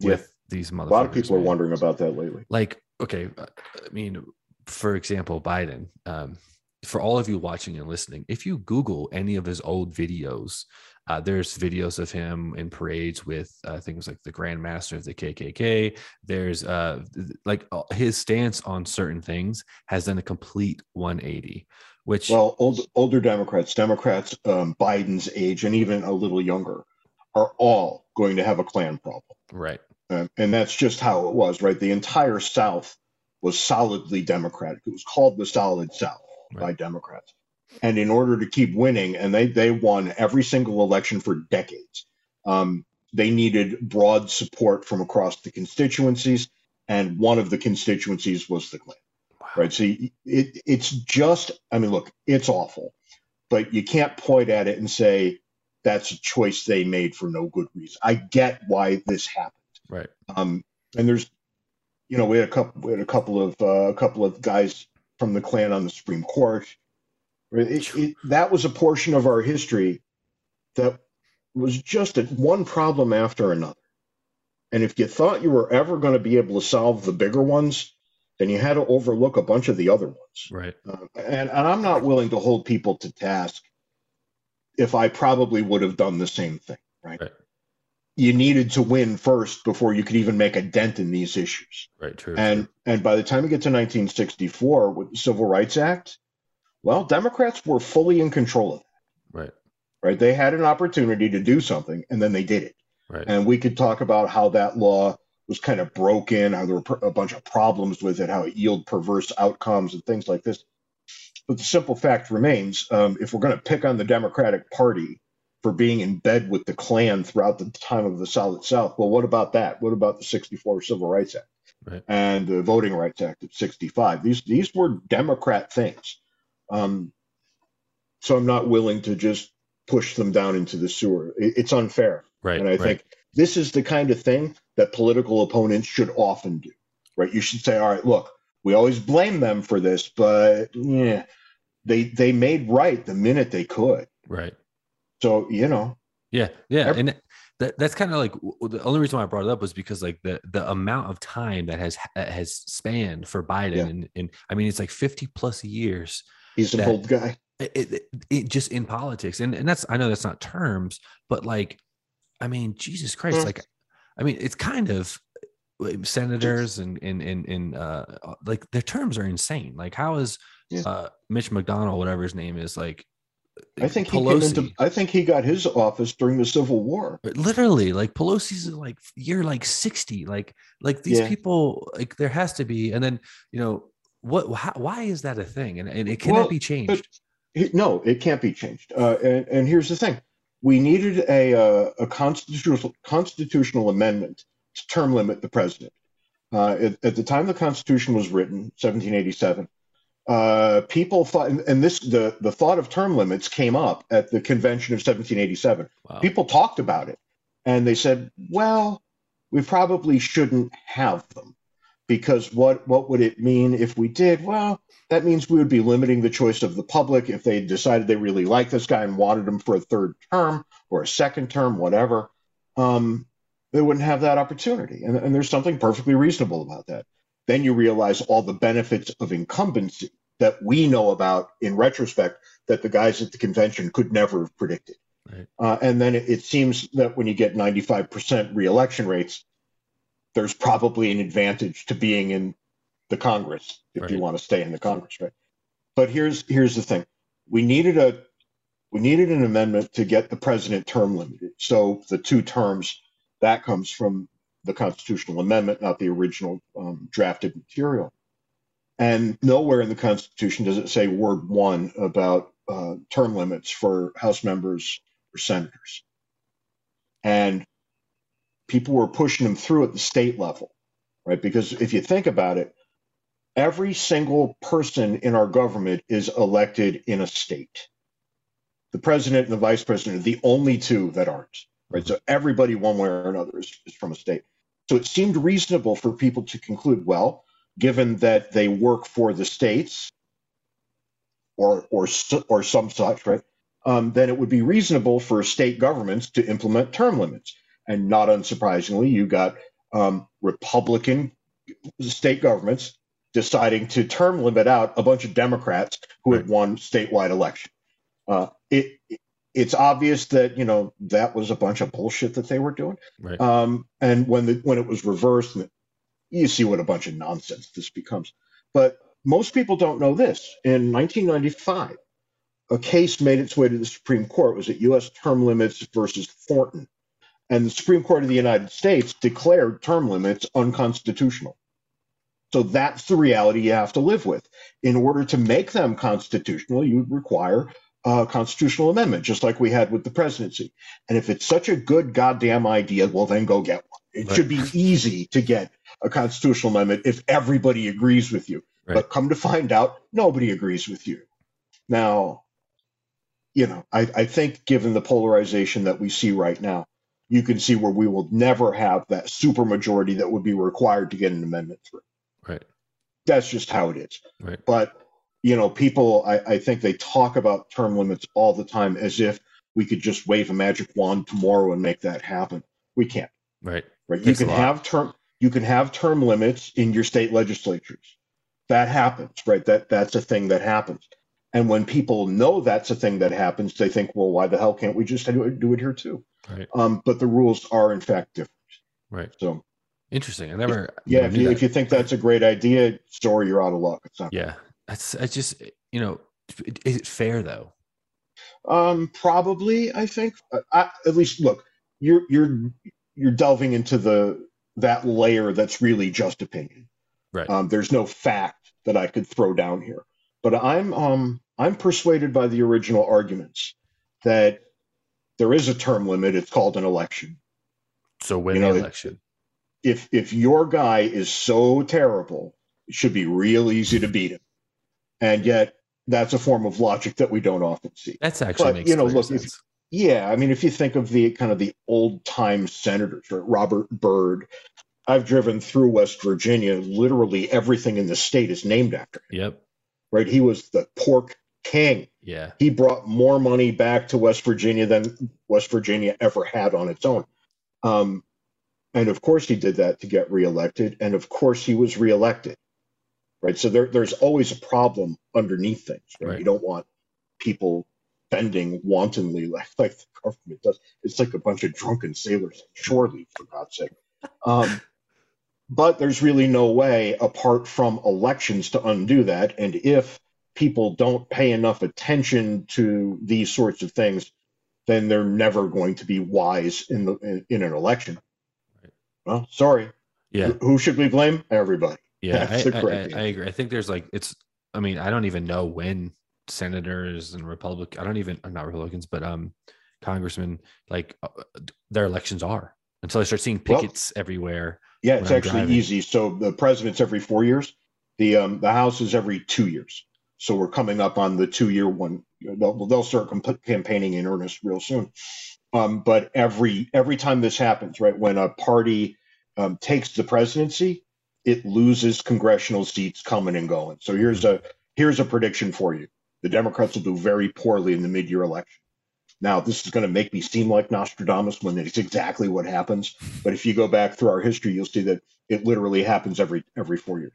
Yeah. with these motherfuckers. a lot of people are wondering about that lately. Like, okay, uh, I mean, for example, Biden. Um, for all of you watching and listening, if you Google any of his old videos, uh, there's videos of him in parades with uh, things like the Grand Master of the KKK. There's uh, like uh, his stance on certain things has done a complete 180, which Well, old, older Democrats, Democrats um, Biden's age and even a little younger, are all going to have a Klan problem. right, and that's just how it was, right? The entire South was solidly Democratic. It was called the Solid South by Democrats. And in order to keep winning, and they, they won every single election for decades, um, they needed broad support from across the constituencies. And one of the constituencies was the Klan, wow. right? So it, it's just, I mean, look, it's awful, but you can't point at it and say that's a choice they made for no good reason. I get why this happened. Right, Um, and there's, you know, we had a couple, we had a couple of uh, a couple of guys from the Klan on the Supreme Court. It, it, that was a portion of our history that was just a, one problem after another. And if you thought you were ever going to be able to solve the bigger ones, then you had to overlook a bunch of the other ones. right, Uh, and, and I'm not willing to hold people to task if I probably would have done the same thing, right? Right. You needed to win first before you could even make a dent in these issues. right, true. And and by the time you get to 1964 with the Civil Rights Act, well, Democrats were fully in control of that, right, right? They had an opportunity to do something, and then they did it. right, And we could talk about how that law was kind of broken, how there were pr- a bunch of problems with it, how it yielded perverse outcomes and things like this. But the simple fact remains um, if we're going to pick on the Democratic Party for being in bed with the Klan throughout the time of the Solid South, well, what about that? What about the 64 Civil Rights Act Right. and the Voting Rights Act of 65? These, these were Democrat things. Um, so I'm not willing to just push them down into the sewer. It, it's unfair. right, And I right. think this is the kind of thing that political opponents should often do, right? You should say, all right, look, we always blame them for this, but yeah, they they made right the minute they could. right. So you know, Yeah, yeah, Ev- and that that's kind of like the only reason why I brought it up was because like the the amount of time that has has spanned for Biden, Yeah. and, and I mean it's like fifty plus years. he's an old guy. it, it, it, just in politics and, and that's i know that's not terms but like i mean jesus christ mm. like i mean it's kind of senators and and and, and uh like their terms are insane like how is yeah. uh mitch mcconnell whatever his name is like I think he Pelosi, came into. I think he got his office during the Civil War. Literally, like Pelosi's like you're like sixty. Like like these yeah. people. Like there has to be, and then you know what? How, why is that a thing? And, and it cannot well, be changed. no, it can't be changed. Uh, and, and here's the thing: we needed a uh, a constitutional constitutional amendment to term limit the president. Uh, at, at, the time the Constitution was written, 1787, uh, people thought, and this the the thought of term limits came up at the convention of 1787. Wow. People talked about it, and they said, "Well, we probably shouldn't have them because what what would it mean if we did? Well, that means we would be limiting the choice of the public if they decided they really liked this guy and wanted him for a third term or a second term, whatever. Um, they wouldn't have that opportunity, and, and there's something perfectly reasonable about that." Then you realize all the benefits of incumbency that we know about in retrospect that the guys at the convention could never have predicted. Right. Uh, and then it, it, seems that when you get 95% reelection rates, there's probably an advantage to being in the Congress if right. you want to stay in the Congress, right? But here's here's the thing: we needed a we needed an amendment to get the president term limited. So the two terms that comes from the constitutional amendment, not the original um, drafted material. And nowhere in the Constitution does it say word one about uh, term limits for House members or senators. And people were pushing them through at the state level, right? Because if you think about it, every single person in our government is elected in a state. The president and the vice president are the only two that aren't, right? So everybody, one way or another, is, is from a state. So it seemed reasonable for people to conclude, well, given that they work for the states or or or some such, right? Um, then it would be reasonable for state governments to implement term limits. And not unsurprisingly, you got um, Republican state governments deciding to term limit out a bunch of Democrats who had won statewide election. Uh, it, it's obvious that you know that was a bunch of bullshit that they were doing. Right. Um, and when the when it was reversed, you see what a bunch of nonsense this becomes. But most people don't know this. In 1995, a case made its way to the Supreme Court. It was at U.S. term limits versus Thornton, and the Supreme Court of the United States declared term limits unconstitutional. So that's the reality you have to live with. In order to make them constitutional, you would require uh, constitutional amendment, just like we had with the presidency. And if it's such a good goddamn idea, well, then go get one. It right. should be easy to get a constitutional amendment if everybody agrees with you. Right. But come to find out, nobody agrees with you. Now, you know, I, I think given the polarization that we see right now, you can see where we will never have that super majority that would be required to get an amendment through. Right. That's just how it is. Right. But you know, people, I, I think they talk about term limits all the time as if we could just wave a magic wand tomorrow and make that happen. We can't. Right. Right. You can have term you can have term limits in your state legislatures. That happens, right? That that's a thing that happens. And when people know that's a thing that happens, they think, well, why the hell can't we just do it, do it here too? Right. Um, but the rules are in fact different. Right. So interesting. I never. If, yeah. If you, if you think that's a great idea, sorry, you're out of luck. It's not. That's I just you know, is it fair though? Um, probably. I think. Uh, I, at least, look, you're you're you're delving into the that layer that's really just opinion. Right. Um, there's no fact that I could throw down here, but I'm um I'm persuaded by the original arguments that there is a term limit. It's called an election. So win you know, the election. If if your guy is so terrible, it should be real easy to beat him and yet that's a form of logic that we don't often see. That's actually but, you know look if, yeah I mean if you think of the kind of the old time senators right? Robert Byrd I've driven through West Virginia literally everything in the state is named after him. Yep. Right he was the pork king. Yeah. He brought more money back to West Virginia than West Virginia ever had on its own. Um, and of course he did that to get reelected and of course he was reelected right? So there, there's always a problem underneath things. Right? right? You don't want people bending wantonly like like the government does. It's like a bunch of drunken sailors shore leave, for God's sake. Um, but there's really no way apart from elections to undo that. And if people don't pay enough attention to these sorts of things, then they're never going to be wise in the in, in an election. Right. Well, sorry. Yeah. Who should we blame? Everybody. Yeah, I, I- I- agree. I think there's like it's. I mean, I don't even know when senators and Republic. I don't even uh, not Republicans, but um, congressmen like uh, their elections are until I start seeing Well- pickets everywhere. Yeah, it's I'm actually driving. easy. So the president's every four years. The um, the House is every two years. So we're coming up on the two year one. They'll, they'll start comp- campaigning in earnest real soon. Um, but every every time this happens, right, when a party um, takes the presidency, it loses congressional seats coming and going. So here's a here's a prediction for you: the Democrats will do very poorly in the mid year election. Now, this is going to make me seem like Nostradamus when it's exactly what happens. But if you go back through our history, you'll see that it literally happens every every four years.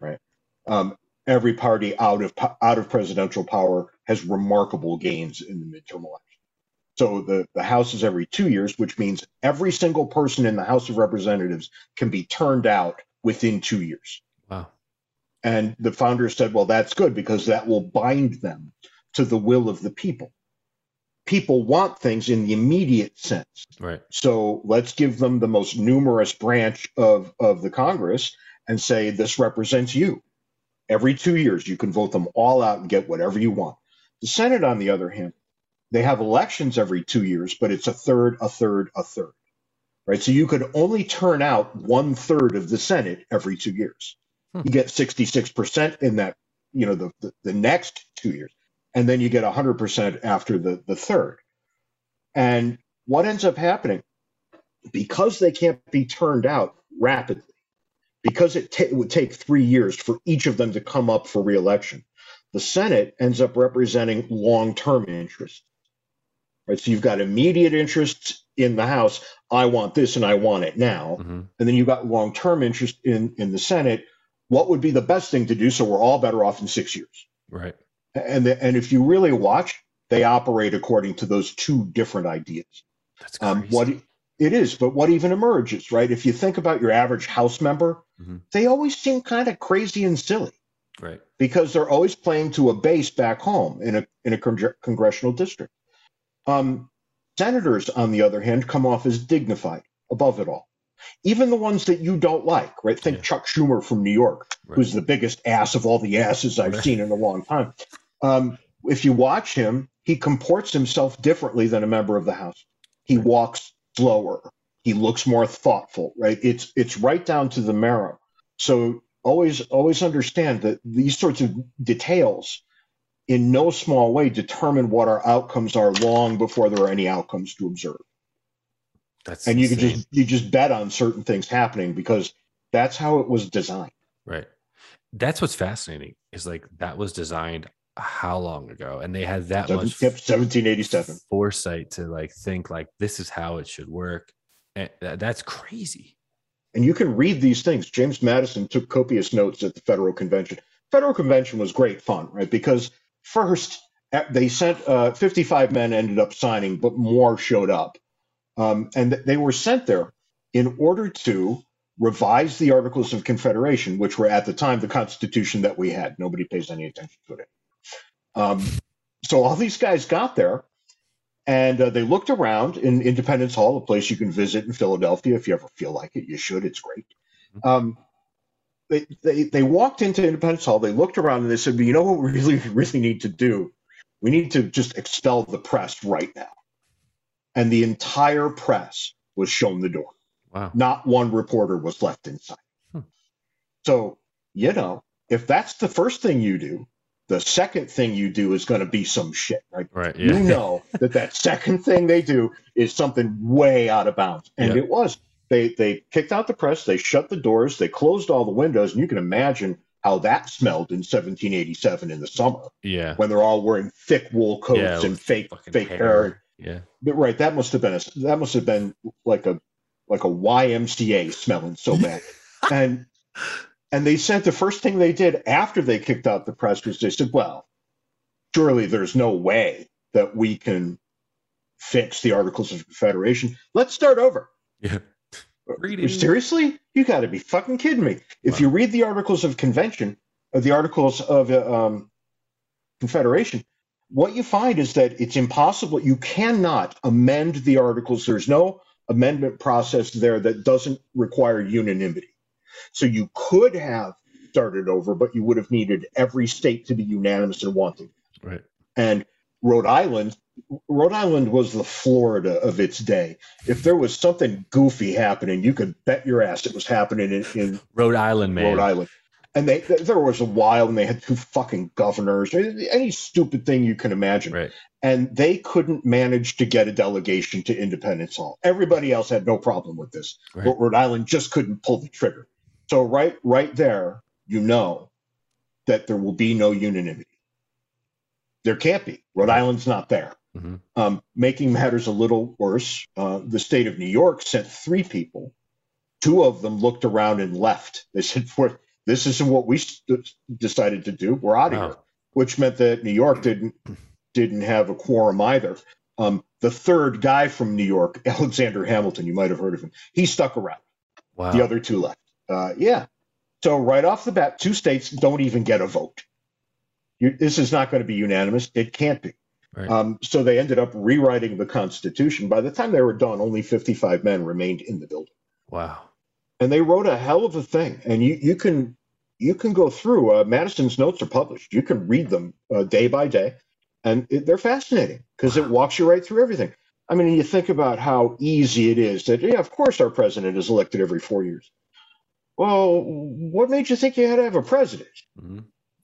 Right. Um, every party out of out of presidential power has remarkable gains in the midterm election. So the the House is every two years, which means every single person in the House of Representatives can be turned out within two years. Wow. And the founders said, well, that's good because that will bind them to the will of the people. People want things in the immediate sense. Right. So let's give them the most numerous branch of, of the Congress and say, this represents you. Every two years, you can vote them all out and get whatever you want. The Senate, on the other hand, they have elections every two years, but it's a third, a third, a third. Right. So you could only turn out one third of the Senate every two years. Hmm. You get 66% in that, you know, the, the, the next two years. And then you get 100% after the, the third. And what ends up happening, because they can't be turned out rapidly, because it, ta- it would take three years for each of them to come up for reelection, the Senate ends up representing long term interests. Right. So you've got immediate interests in the House. I want this and I want it now. hmm And then you've got long term interest in, in the Senate. What would be the best thing to do so we're all better off in six years? Right. And, the, and if you really watch, they operate according to those two different ideas. That's crazy. Um, what it is, but what even emerges, right? If you think about your average House member, Mhm. they always seem kind of crazy and silly right. because they're always playing to a base back home in a in a con- congressional district. Um, senators, on the other hand, come off as dignified above it all. Even the ones that you don't like, right? Think Yeah. Chuck Schumer from New York, Right. who's the biggest ass of all the asses I've Right. seen in a long time. Um, if you watch him, he comports himself differently than a member of the House. He Right. walks slower. He looks more thoughtful, right? It's it's right down to the marrow. So always always understand that these sorts of details in no small way determine what our outcomes are long before there are any outcomes to observe. That's And you can just you just bet on certain things happening because that's how it was designed. Right. That's what's fascinating is like that was designed how long ago, and they had that much yep, 1787. foresight to like think like this is how it should work. And that- that's crazy. And you can read these things. James Madison took copious notes at the Federal Convention. Federal Convention was great fun, right? Because first eh, they sent uh, 55 men ended up signing, but more showed up, um, and th- they were sent there in order to revise the Articles of Confederation, which were at the time the Constitution that we had. Nobody pays any attention to it. Um, so all these guys got there, and uh, they looked around in Independence Hall, a place you can visit in Philadelphia if you ever feel like it. You should; it's great. Um, they, they they walked into Independence Hall. They looked around and they said, "You know what we really really need to do? We need to just expel the press right now." And the entire press was shown the door. Wow. Not one reporter was left inside. Hmm. So you know, if that's the first thing you do, the second thing you do is going to be some shit, right? Right. Yeah. you know that that second thing they do is something way out of bounds and Yeah. it was they they kicked out the press they shut the doors they closed all the windows and you can imagine how that smelled in 1787 in the summer yeah. when they're all wearing thick wool coats Yeah, and fake fake hair. hair. Yeah. But right that must have been a that must have been like a like a YMCA smelling so bad and and they said the first thing they did after they kicked out the press was they said well surely there's no way that we can fix the Articles of Confederation. Let's start over. Yeah. Reading. Seriously? You got to be fucking kidding me. If wow. you read the Articles of Convention, or the Articles of uh, um, Confederation, what you find is that it's impossible. You cannot amend the Articles. There's no amendment process there that doesn't require unanimity. So you could have started over, but you would have needed every state to be unanimous and wanting. Right. And Rhode Island, Rhode Island was the Florida of its day. If there was something goofy happening, you could bet your ass it was happening in, in Rhode Island, man. Rhode Island. And they there was a while and they had two fucking governors, any stupid thing you can imagine. Right. And they couldn't manage to get a delegation to Independence Hall. Everybody else had no problem with this. Right. But Rhode Island just couldn't pull the trigger. So right right there, you know that there will be no unanimity. There can't be. Rhode Island's not there. Mm-hmm. Um, making matters a little worse, uh, the state of New York sent three people. Two of them looked around and left. They said, "This isn't what we st- decided to do. We're out of wow. here." Which meant that New York didn't didn't have a quorum either. Um, the third guy from New York, Alexander Hamilton, you might have heard of him. He stuck around. Wow. The other two left. Uh, yeah. So right off the bat, two states don't even get a vote. You, this is not going to be unanimous. It can't be. Right. Um, so they ended up rewriting the Constitution. By the time they were done, only 55 men remained in the building. Wow. And they wrote a hell of a thing. And you, you can you can go through uh, Madison's notes are published. You can read them uh, day by day, and it, they're fascinating because wow. it walks you right through everything. I mean, you think about how easy it is that yeah, of course our president is elected every four years. Well, what made you think you had to have a president? Mm-hmm.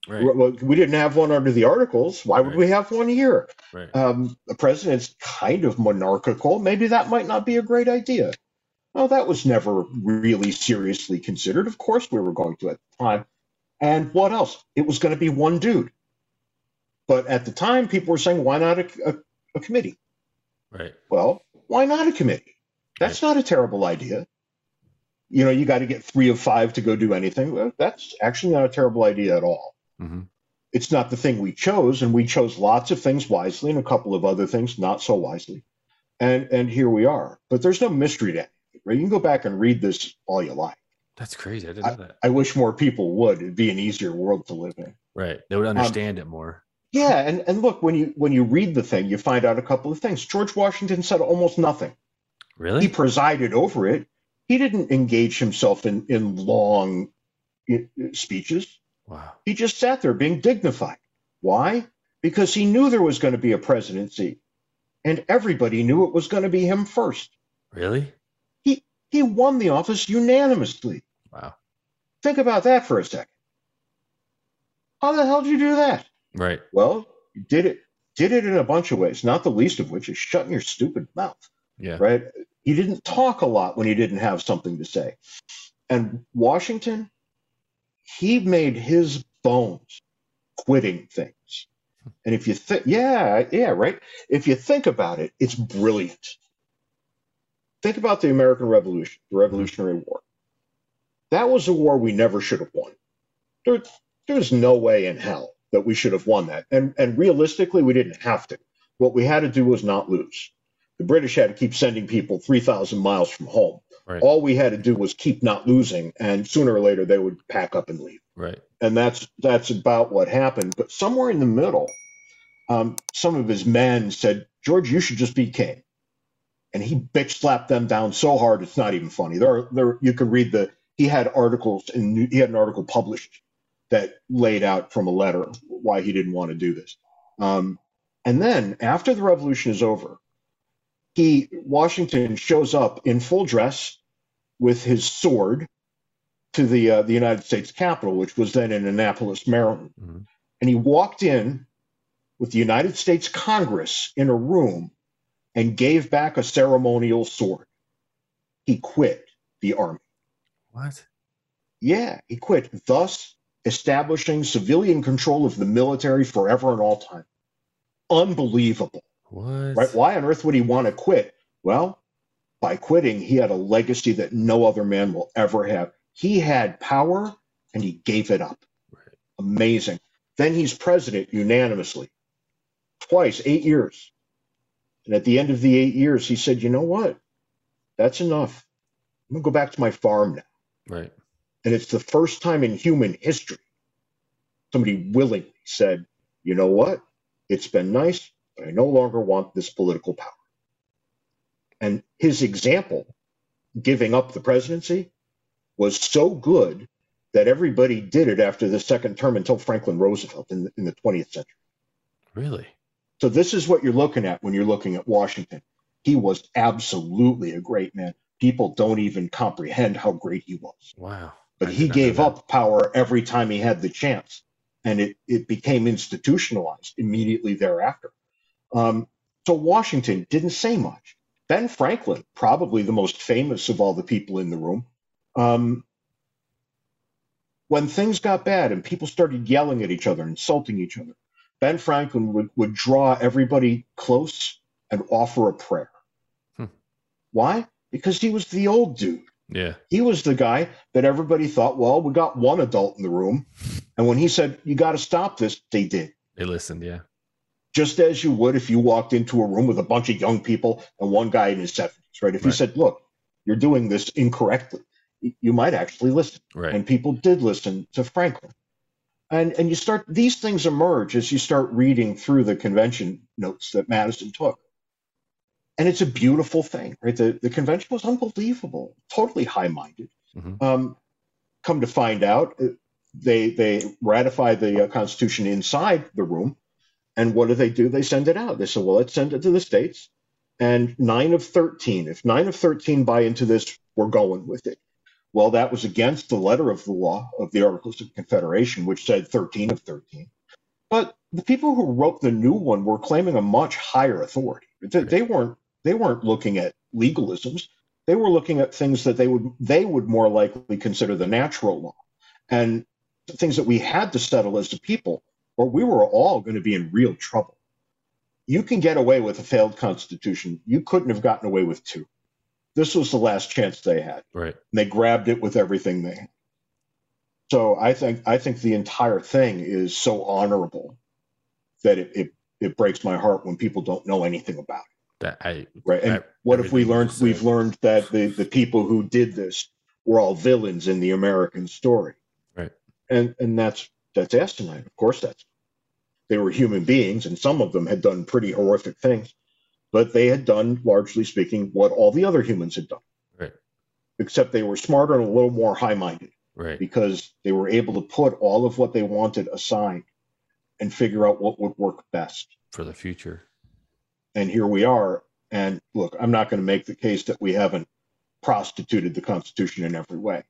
Right. Well, we didn't have one under the articles. Why would right. we have one here? Right. Um, the president's kind of monarchical. Maybe that might not be a great idea. Well, that was never really seriously considered. Of course, we were going to at the time. And what else? It was going to be one dude. But at the time, people were saying, why not a, a, a committee? Right. Well, why not a committee? That's not a terrible idea you know, you got to get three of five to go do anything. Well, that's actually not a terrible idea at all. Mm-hmm. It's not the thing we chose, and we chose lots of things wisely and a couple of other things not so wisely. And and here we are. But there's no mystery to it, right? You can go back and read this all you like. That's crazy. I didn't know that. I, I wish more people would. It'd be an easier world to live in. Right. They would understand um, it more. Yeah, and, and look, when you when you read the thing, you find out a couple of things. George Washington said almost nothing. Really? He presided over it he didn't engage himself in, in long speeches. Wow. He just sat there being dignified. Why? Because he knew there was going to be a presidency and everybody knew it was going to be him first. Really? He he won the office unanimously. Wow. Think about that for a second. How the hell did you do that? Right. Well, you did it did it in a bunch of ways, not the least of which is shutting your stupid mouth. Yeah. Right? He didn't talk a lot when he didn't have something to say. And Washington, he made his bones quitting things. And if you think, yeah, yeah, right. If you think about it, it's brilliant. Think about the American Revolution, the Revolutionary War. That was a war we never should have won. There, there's no way in hell that we should have won that. And, and realistically, we didn't have to. What we had to do was not lose. The British had to keep sending people 3,000 miles from home. Right. All we had to do was keep not losing, and sooner or later they would pack up and leave. Right. And that's that's about what happened. But somewhere in the middle, um, some of his men said, "George, you should just be king." And he bitch slapped them down so hard it's not even funny. There, are, there you can read the. He had articles and he had an article published that laid out from a letter why he didn't want to do this. Um, and then after the revolution is over, he Washington shows up in full dress with his sword to the uh, the United States Capitol, which was then in Annapolis, Maryland, mm-hmm. and he walked in with the United States Congress in a room and gave back a ceremonial sword. He quit the army. What? Yeah, he quit, thus establishing civilian control of the military forever and all time. Unbelievable. What? Right? Why on earth would he want to quit? Well, by quitting, he had a legacy that no other man will ever have. He had power and he gave it up. Right. Amazing. Then he's president unanimously. twice, eight years. And at the end of the eight years, he said, you know what? That's enough. I'm going to go back to my farm now. Right. And it's the first time in human history somebody willingly said, you know what? It's been nice, but I no longer want this political power. And his example, giving up the presidency, was so good that everybody did it after the second term until Franklin Roosevelt in the, in the 20th century. Really? So this is what you're looking at when you're looking at Washington. He was absolutely a great man. People don't even comprehend how great he was. Wow. But I he did not know gave up power every time he had the chance, and it, it became institutionalized immediately thereafter. Um, so Washington didn't say much. Ben Franklin, probably the most famous of all the people in the room, um, when things got bad and people started yelling at each other, insulting each other, Ben Franklin would, would draw everybody close and offer a prayer. Hmm. Why? Because he was the old dude. Yeah. He was the guy that everybody thought, well, we got one adult in the room. And when he said, you got to stop this, they did. They listened. Yeah. Just as you would if you walked into a room with a bunch of young people and one guy in his 70s, right? If Right. said, look, you're doing this incorrectly, you might actually listen. Right. And people did listen to Franklin. And, and you start, these things emerge as you start reading through the convention notes that Madison took. And it's a beautiful thing, right? The, the convention was unbelievable, totally high minded. Mhm. Um, come to find out, uh, they they ratify the uh, Constitution inside the room, and what do they do? They send it out. They say, "Well, let's send it to the states." And nine of thirteen, if nine of thirteen buy into this, we're going with it. Well, that was against the letter of the law of the Articles of Confederation, which said thirteen of thirteen. But the people who wrote the new one were claiming a much higher authority. They, they weren't they weren't looking at legalisms. They were looking at things that they would they would more likely consider the natural law, and things that we had to settle as a people, or we were all going to be in real trouble. You can get away with a failed constitution. You couldn't have gotten away with two. This was the last chance they had. Right. And they grabbed it with everything they had. So I think I think the entire thing is so honorable that it, it, it breaks my heart when people don't know anything about it. That I. Right. And I- what if we learned we've learned that the, the people who did this were all villains in the American story. Right. And and that's that's asinine. Of course that's they were human beings and some of them had done pretty horrific things, but they had done, largely speaking, what all the other humans had done. Right. Except they were smarter and a little more high minded Right. because they were able to put all of what they wanted aside and figure out what would work best. For the future. And here we are. And look, I'm not going to make the case that we haven't prostituted the Constitution in every way.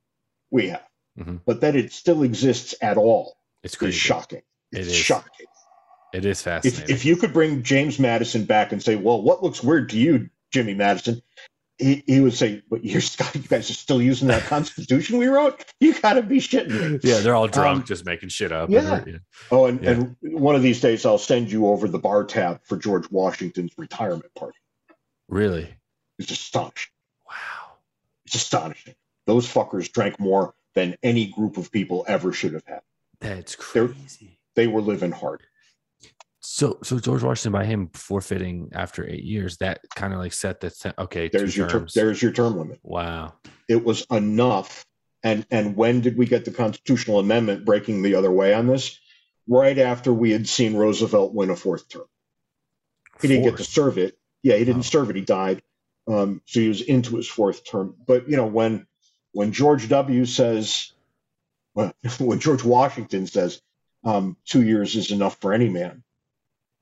We have. Mhm. But that it still exists at all It's is shocking. It It's shocking. It is fascinating. if you could bring James Madison back and say, well, what looks weird to you, Jimmy Madison? He, he would say, but you're, you guys are still using that Constitution we wrote? You got to be shitting me. yeah, they're all drunk, Um, just making shit up. yeah. And, yeah. Oh, and, Yeah. and one of these days I'll send you over the bar tab for George Washington's retirement party. Really? It's astonishing. Wow. It's astonishing. Those fuckers drank more than any group of people ever should have had. That's They're- crazy. They were living hard. So, so George Washington, by him forfeiting after eight years, that kind of like set the okay. There's your term, there's your term limit. wow. It was enough. And and when did we get the constitutional amendment breaking the other way on this? Right after we had seen Roosevelt win a fourth term. He didn't get to serve it. Yeah, he didn't Oh. serve it. He died. Um, so he was into his fourth term. But you know, when when George W. says, well, when George Washington says, um, two years is enough for any man,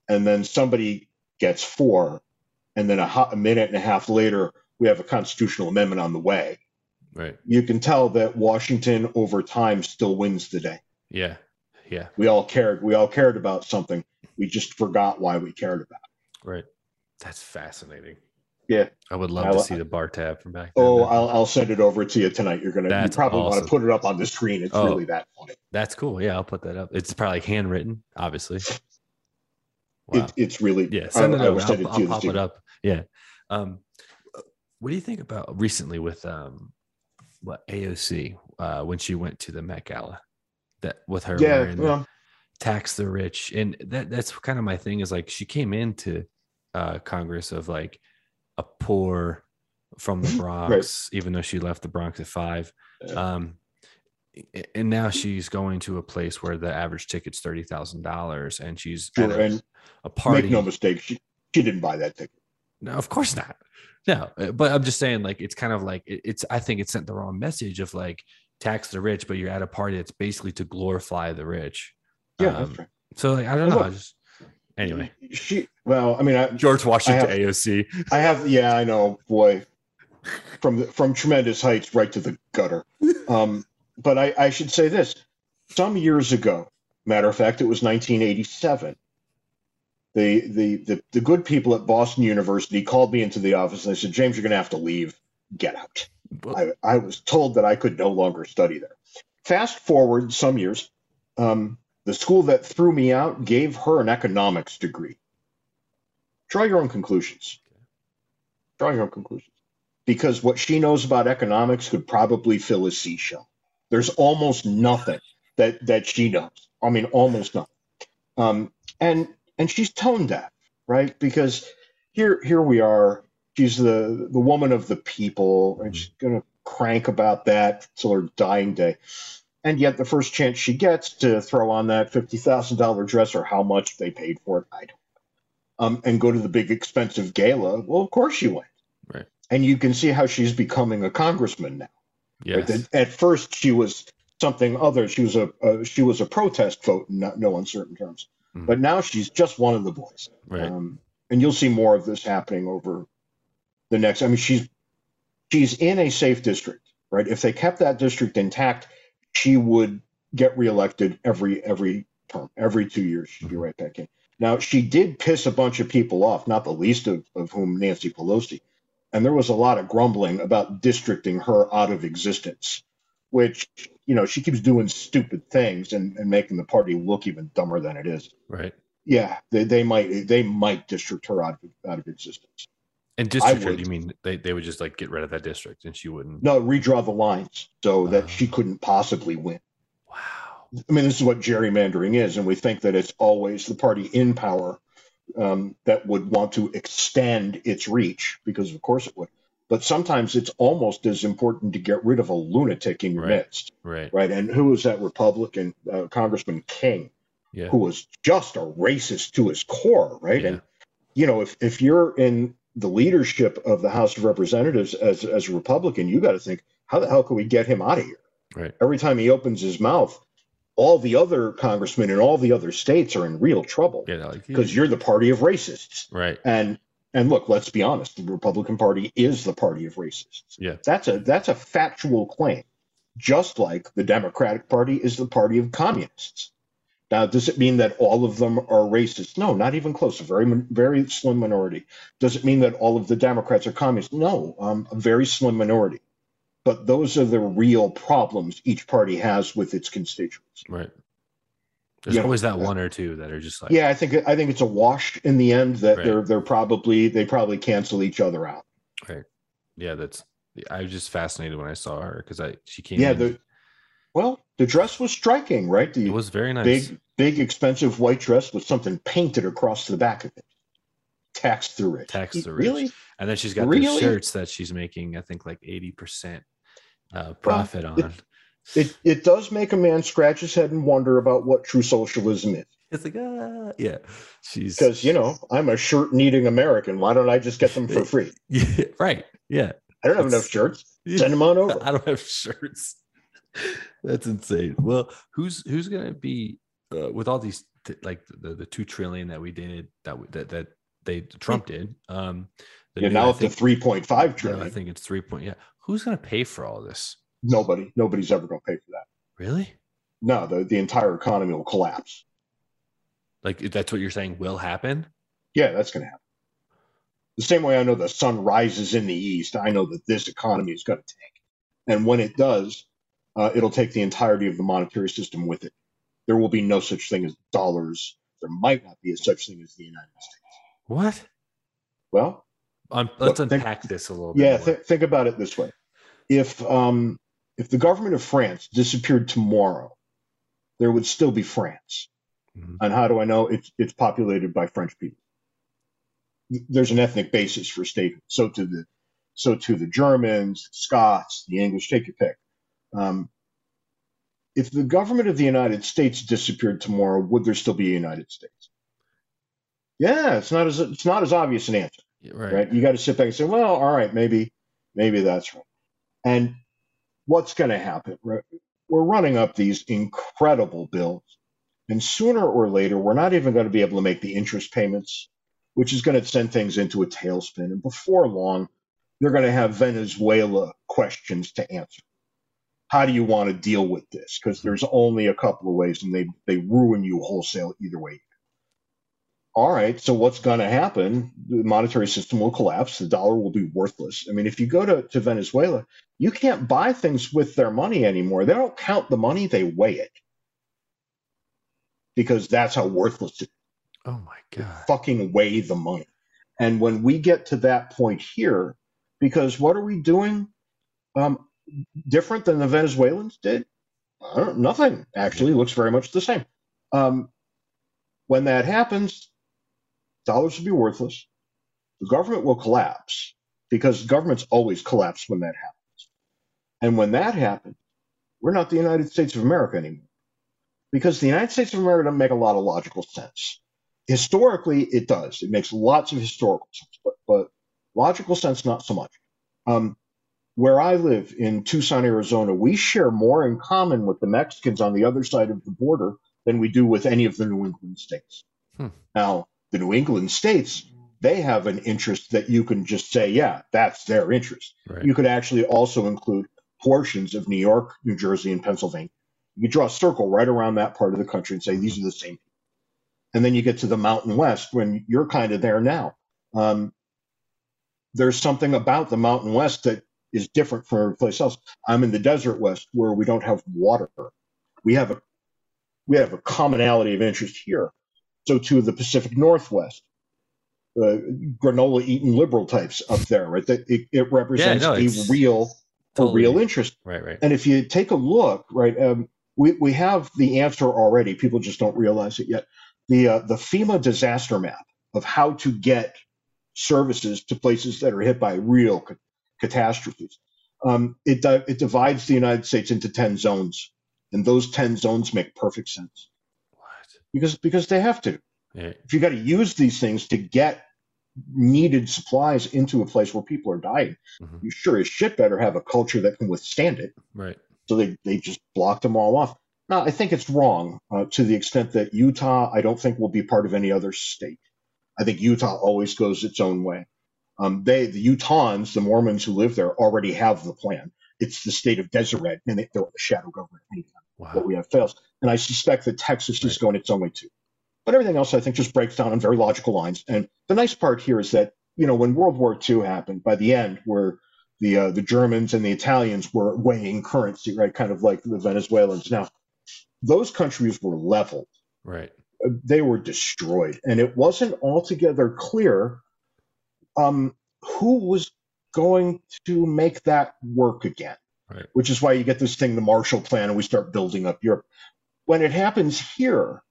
and then somebody gets four, and then a, ho- a minute and a half later, we have a constitutional amendment on the way. Right. You can tell that Washington over time still wins the day. Yeah. Yeah. We all cared. We all cared about something. We just forgot why we cared about. it. Right. That's fascinating. Yeah. I would love I to see the bar tab from back then. Oh, I'll, I'll send it over to you tonight. You're gonna. You That's probably want to put it up on the screen. It's Oh. really that funny. That's cool. Yeah, I'll put that up. It's probably handwritten, obviously. Wow. It, it's really. yeah, send I, it I over. I'll, I'll pop it up. Yeah. Um, what do you think about recently with um, what AOC uh, when she went to the Met Gala? That with her Yeah. wearing the- tax the rich, and that that's kind of my thing. Is like she came into uh, Congress of like a poor from the Bronx, right. even though she left the Bronx at five. Yeah. Um, and now she's going to a place where the average ticket's thirty thousand dollars, and she's sure, a, and a party. Make no mistake, she she didn't buy that ticket. No, of course not. No, uh, but I'm just saying, like, it's kind of like it's. I think it sent the wrong message of like tax the rich, but you're at a party that's basically to glorify the rich. Yeah, um, right. So like, I don't know. I just anyway. She well, I mean, I, George Washington I have, AOC. I have, yeah, I know, boy, from the, from tremendous heights right to the gutter. Um, but I, I should say this: some years ago, matter of fact, it was 1987 the, the, the, the good people at Boston University called me into the office and they said, James, you're going to have to leave. Get out. I, I was told that I could no longer study there. Fast forward some years, um, the school that threw me out gave her an economics degree. Draw your own conclusions. Draw your own conclusions. Because what she knows about economics could probably fill a seashell. There's almost nothing that, that she knows. I mean, almost nothing. Um, and and she's tone deaf, right? Because here here we are. She's the the woman of the people, and she's gonna crank about that till her dying day. And yet, the first chance she gets to throw on that fifty thousand dollar dress, or how much they paid for it, I don't. Um, and go to the big expensive gala. Well, of course she went. Right. And you can see how she's becoming a congressman now. Yes. Right? At first, she was something other. She was a, she was a protest vote in no uncertain terms. Mm-hmm. But now she's just one of the boys. Right. Um, and you'll see more of this happening over the next. I mean, she's she's in a safe district, right? If they kept that district intact, she would get reelected every every term, every two years. She'd be mm-hmm. right back in. Now she did piss a bunch of people off, not the least of, of whom Nancy Pelosi. And there was a lot of grumbling about districting her out of existence which you know she keeps doing stupid things and, and making the party look even dumber than it is. Right. Yeah, they, they might they might district her out of out of existence. And district her, you mean they, they would just like get rid of that district and she wouldn't No, redraw the lines so that she couldn't possibly win. Wow. I mean, this is what gerrymandering is, and we think that it's always the party in power um, that would want to extend its reach, because of course it would but sometimes it's almost as important to get rid of a lunatic in your right. midst. Right. Right. And who was that Republican uh, Congressman King, yeah. who was just a racist to his core. Right. Yeah. And, you know, if, if you're in the leadership of the House of Representatives as, as a Republican, you got to think, how the hell can we get him out of here? Right. Every time he opens his mouth, all the other congressmen in all the other states are in real trouble because yeah, like, you're the party of racists. Right. And and look, let's be honest, the Republican Party is the party of racists. Yeah. That's a that's a factual claim. Just like the Democratic Party is the party of communists. Now, does it mean that all of them are racist? No, not even close. A very, very slim minority. Does it mean that all of the Democrats are communists? No, um, a very slim minority. But those are the real problems each party has with its constituents. Right. There's always that one or two that are just like yeah. I think I think it's a wash in the end that right. they're they're probably they probably cancel each other out. Right. Yeah, that's. I was just fascinated when I saw her because I she came. Yeah. In, the well, the dress was striking, right? The it was very nice. Big, big, expensive white dress with something painted across the back of it. Tax the rich. Tax the rich. Really? And then she's got really? these shirts that she's making. I think like eighty percent uh, profit well, on. It it does make a man scratch his head and wonder about what true socialism is. It's like, ah, yeah, she's because you know I'm a shirt needing American. Why don't I just get them for free? Yeah, right. Yeah, I don't have enough shirts. Send them on over. I don't have shirts. That's insane. Well, who's who's gonna be uh, with all these like the, the two trillion that we did that that that they Trump did. Um, yeah, now up to three point five trillion. I think it's three point. Yeah, who's gonna pay for all this? Nobody. Nobody's ever going to pay for that. Really? No, the, the entire economy will collapse. Like that's what you're saying will happen? Yeah, that's going to happen. The same way I know the sun rises in the east, I know that this economy is going to tank. And when it does, uh, it'll take the entirety of the monetary system with it. There will be no such thing as dollars. There might not be a such thing as the United States. What? Well, um, let's look, unpack think, this a little bit. Yeah, th- think about it this way: if um, if the government of France disappeared tomorrow, there would still be France. Mm-hmm. And how do I know it's it's populated by French people? There's an ethnic basis for statehood. So to the so to the Germans, Scots, the English, take your pick. Um, if the government of the United States disappeared tomorrow, would there still be a United States? Yeah, it's not as it's not as obvious an answer, right? right? You got to sit back and say, well, all right, maybe maybe that's right. And what's going to happen? Right? We're running up these incredible bills, and sooner or later, we're not even going to be able to make the interest payments, which is going to send things into a tailspin. And before long, they're going to have Venezuela questions to answer how do you want to deal with this? Because there's only a couple of ways, and they they ruin you wholesale either way. All right, so what's going to happen? The monetary system will collapse. The dollar will be worthless. I mean, if you go to, to Venezuela, you can't buy things with their money anymore. They don't count the money; they weigh it because that's how worthless it is. Oh my god! Fucking weigh the money. And when we get to that point here, because what are we doing? Um, different than the Venezuelans did? nothing actually looks very much the same. Um, when that happens, dollars will be worthless. The government will collapse because governments always collapse when that happens. And when that happens, we're not the United States of America anymore because the United States of America doesn't make a lot of logical sense. Historically, it does. It makes lots of historical sense, but, but logical sense, not so much. Um, where I live in Tucson, Arizona, we share more in common with the Mexicans on the other side of the border than we do with any of the New England states. Hmm. Now, the New England states, they have an interest that you can just say, yeah, that's their interest. Right. You could actually also include portions of New York, New Jersey, and Pennsylvania. You draw a circle right around that part of the country and say, these are the same. And then you get to the Mountain West when you're kind of there now. Um, there's something about the Mountain West that is different from every place else. I'm in the desert west where we don't have water. We have a we have a commonality of interest here. So to the Pacific Northwest, uh, granola eating liberal types up there, right? That it, it represents yeah, no, a real totally, a real interest. Right, right. And if you take a look, right, um, we we have the answer already. People just don't realize it yet. The uh, the FEMA disaster map of how to get services to places that are hit by real catastrophes. Um, it, it divides the United States into 10 zones, and those 10 zones make perfect sense. Because, because they have to. If you got to use these things to get needed supplies into a place where people are dying, mm-hmm. you sure as shit better have a culture that can withstand it. Right. So they, they just blocked them all off. Now, I think it's wrong uh, to the extent that Utah, I don't think will be part of any other state. I think Utah always goes its own way. Um, they, the Utahns, the Mormons who live there, already have the plan. It's the state of Deseret, and they, they're the shadow government. Wow. What we have fails. And I suspect that Texas right. is going its own way too. But everything else, I think, just breaks down on very logical lines. And the nice part here is that, you know, when World War II happened, by the end, where the uh, the Germans and the Italians were weighing currency, right, kind of like the Venezuelans. Now, those countries were leveled. Right. They were destroyed, and it wasn't altogether clear um, who was going to make that work again? Right. Which is why you get this thing, the Marshall Plan, and we start building up Europe. When it happens here,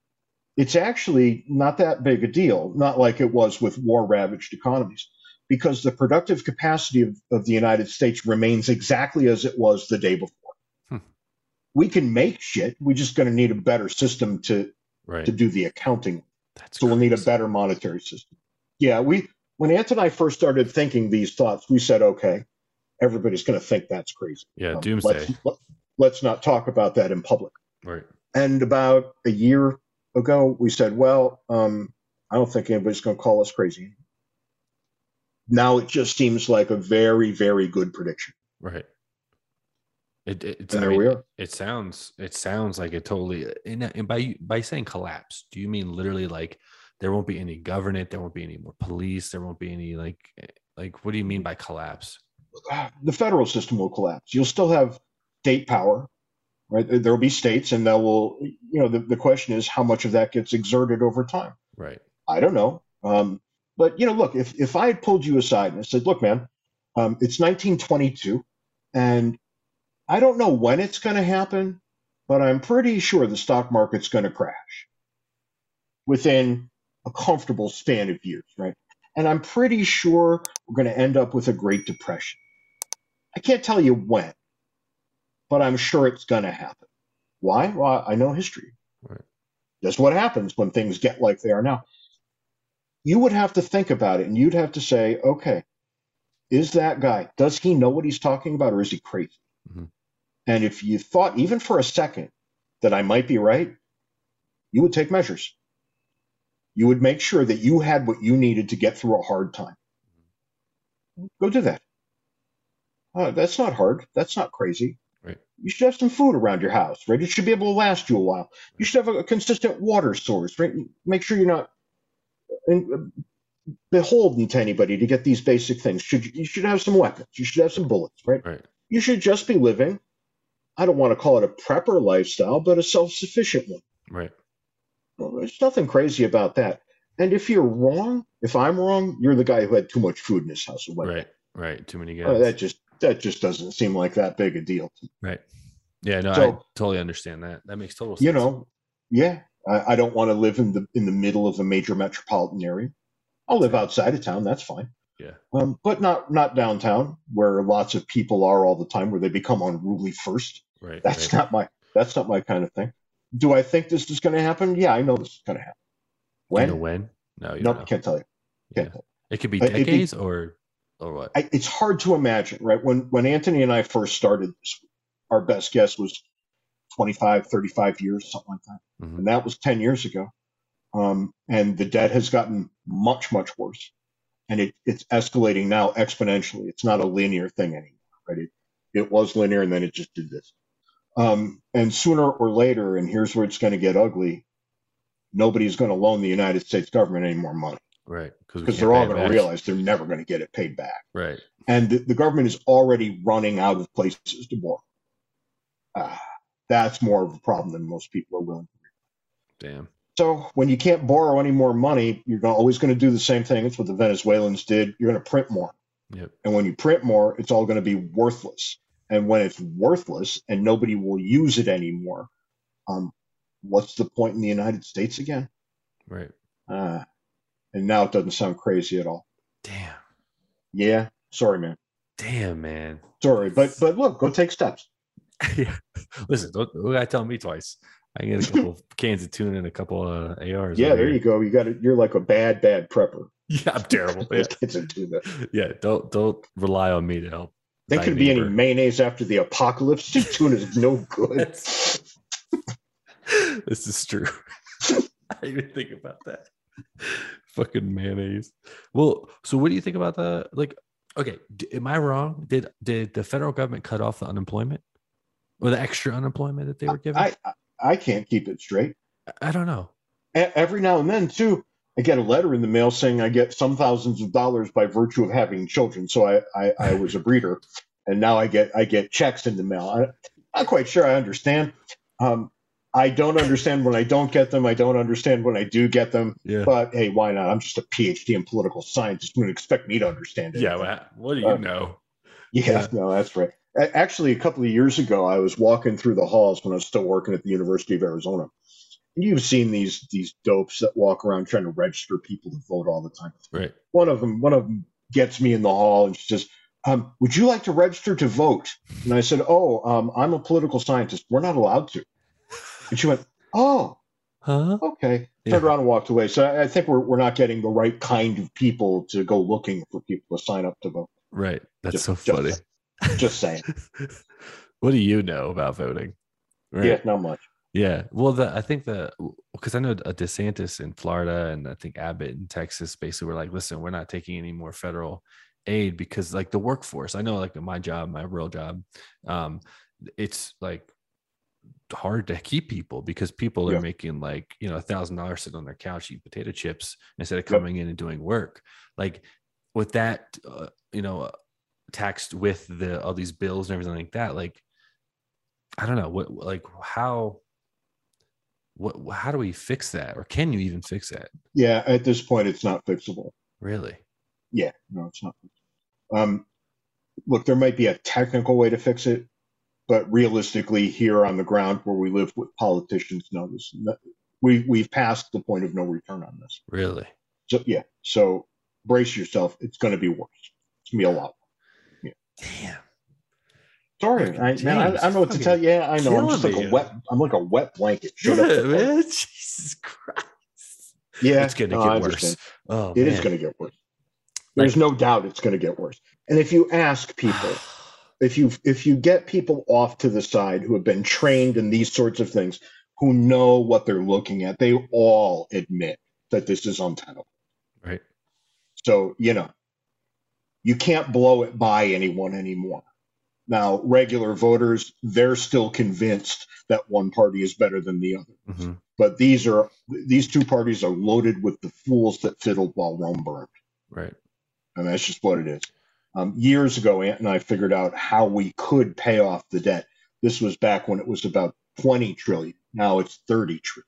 it's actually not that big a deal, not like it was with war ravaged economies, because the productive capacity of, of, the United States remains exactly as it was the day before. Hmm. We can make shit. We're just going to need a better system to right. to do the accounting. That's so crazy. we'll need a better monetary system. Yeah, we when Ant and I first started thinking these thoughts, we said, okay, everybody's going to think that's crazy. Yeah, um, doomsday. Let's, let, us not talk about that in public. Right. And about a year ago, we said, well, um, I don't think anybody's going to call us crazy. Now it just seems like a very, very good prediction. Right. It, it, and there mean, we are. It sounds it sounds like it totally and, and by by saying collapse, do you mean literally like there won't be any government there won't be any more police there won't be any like like what do you mean by collapse the federal system will collapse you'll still have state power right? There will be states and that will you know the, the question is how much of that gets exerted over time. Right. I don't know. Um, but you know look if, if i had pulled you aside and said look man um, it's 1922 and i don't know when it's going to happen but i'm pretty sure the stock market's going to crash within a comfortable span of years, right? And I'm pretty sure we're going to end up with a Great Depression. I can't tell you when, but I'm sure it's going to happen. Why? Well, I know history. Right. That's what happens when things get like they are now. You would have to think about it and you'd have to say, okay, is that guy, does he know what he's talking about or is he crazy? Mhm. And if you thought even for a second that I might be right, you would take measures. You would make sure that you had what you needed to get through a hard time. Go do that. Uh, that's not hard. That's not crazy. You should have some food around your house, right? It should be able to last you a while. You should have a, a consistent water source, right? Make sure you're not in, beholden to anybody to get these basic things. Should you should have some weapons. You should have some bullets, right? Right. You should just be living. I don't want to call it a prepper lifestyle, but a self-sufficient one. Right. Well, there's nothing crazy about that. And if you're wrong, if I'm wrong, you're the guy who had too much food in his house. Right. Right. Too many guys. Uh, that just that just doesn't seem like that big a deal. right. Yeah. No, I totally understand that. That makes total sense. You know, yeah, I, I don't want to live in the in the middle of a major metropolitan area. I'll live outside of town. That's fine. Yeah. Um, but not not downtown where lots of people are all the time, where they become unruly first. Right. That's right. not my that's not my kind of thing. Do I think this is going to happen? Yeah, I know this is going to happen. You When? know when? No, you no, don't know. can't tell you. Can't Yeah. tell It could be Uh, be- decades or or what? I, it's hard to imagine, right? When when Anthony and I first started, this, our best guess was 25, 35 years, something like that, Mhm. and that was 10 years ago. Um, and the debt has gotten much, much worse, and it, it's escalating now exponentially. It's not a linear thing anymore, right? It, it was linear, and then it just did this. Um, and sooner or later, and here's where it's going to get ugly. Nobody's going to loan the United States government any more money right. because they're all going to realize they're never going to get it paid back Right. and the, the government is already running out of places to borrow. Ah, that's more of a problem than most people are willing. Damn. So when you can't borrow any more money, you're gonna, always going to do the same thing. It's what the Venezuelans did. You're going to print more, Yep. and when you print more, it's all going to be worthless. And when it's worthless and nobody will use it anymore, um, what's the point in the United States again? Right. Ah, and now it doesn't sound crazy at all. Damn. Yeah, sorry, man. Damn, man. Sorry, but but look, go take steps. yeah. Listen, don't, don't gotta tell me twice. I can get a couple cans of tuna and a couple uh, ARs. Yeah, there here. you go. You got it. You're like a bad, bad prepper. Yeah, I'm terrible. Yeah. It's a tuna. yeah. Don't don't rely on me to help. There could be any mayonnaise after the apocalypse. Tuna's no good. This is true. I didn't even think about that. Fucking mayonnaise. Well, so what do you think about the like? Okay, d- am I wrong? Did did the federal government cut off the unemployment or the extra unemployment that they were given? I I- I can't keep it straight. I don't know. E- Every now and then, too, I get a letter in the mail saying I get some thousands of dollars by virtue of having children. So I I, I was a breeder, and now I get I get checks in the mail. I, I'm not quite sure I understand. Um, I don't understand when I don't get them. I don't understand when I do get them. Yeah. But hey, why not? I'm just a PhD in political science. You wouldn't expect me to understand it. Yeah. What, what do you Uh, know? Yeah, Yeah. no, that's right. Actually, a couple of years ago, I was walking through the halls when I was still working at the University of Arizona. And you've seen these these dopes that walk around trying to register people to vote all the time. Right. One of them, one of them gets me in the hall and she says, um, "Would you like to register to vote?" And I said, "Oh, um, I'm a political scientist. We're not allowed to." And she went, "Oh, Huh? okay." Yeah. Turned around and walked away. So I, I think we're we're not getting the right kind of people to go looking for people to sign up to vote. Right. That's Just- so just funny. Just saying. what do you know about voting? Right. Yeah, not much. Yeah. Well, the I think the because I know a DeSantis in Florida and I think Abbott in Texas basically were like, listen, we're not taking any more federal aid because like the workforce. I know like my job, my real job, um, it's like hard to keep people because people are making like you know a thousand dollars sitting on their couch eating potato chips instead of Yep. coming in and doing work. Like with that, uh, you know, uh, taxed with the all these bills and everything like that. Like I don't know what like how what how do we fix that or can you even fix that Yeah, at this point, it's not fixable. really Yeah, no, it's not. Fixable. Um, look, there might be a technical way to fix it, but realistically, here on the ground where we live with politicians, no, this, We we've passed the point of no return on this. Really? So yeah. So brace yourself. It's going to be worse. It's going to be a lot. Damn. Sorry, I, man. I, I don't know what to tell you. Yeah, I know. I'm just like a wet. I'm like a wet blanket. Showed Yeah, up man. Jesus Christ. Yeah, it's gonna no, get worse. Oh, It is man. going to get worse. There's no doubt it's going to get worse. And if you ask people, if you if you get people off to the side who have been trained in these sorts of things, who know what they're looking at, they all admit that this is untenable. right. So, you know, you can't blow it by anyone anymore. Now, regular voters, they're still convinced that one party is better than the other. hmm But these are these two parties are loaded with the fools that fiddled while Rome burned. Right. And that's just what it is. Um, years ago, Ant and I figured out how we could pay off the debt. This was back when it was about 20 trillion. Now it's 30 trillion.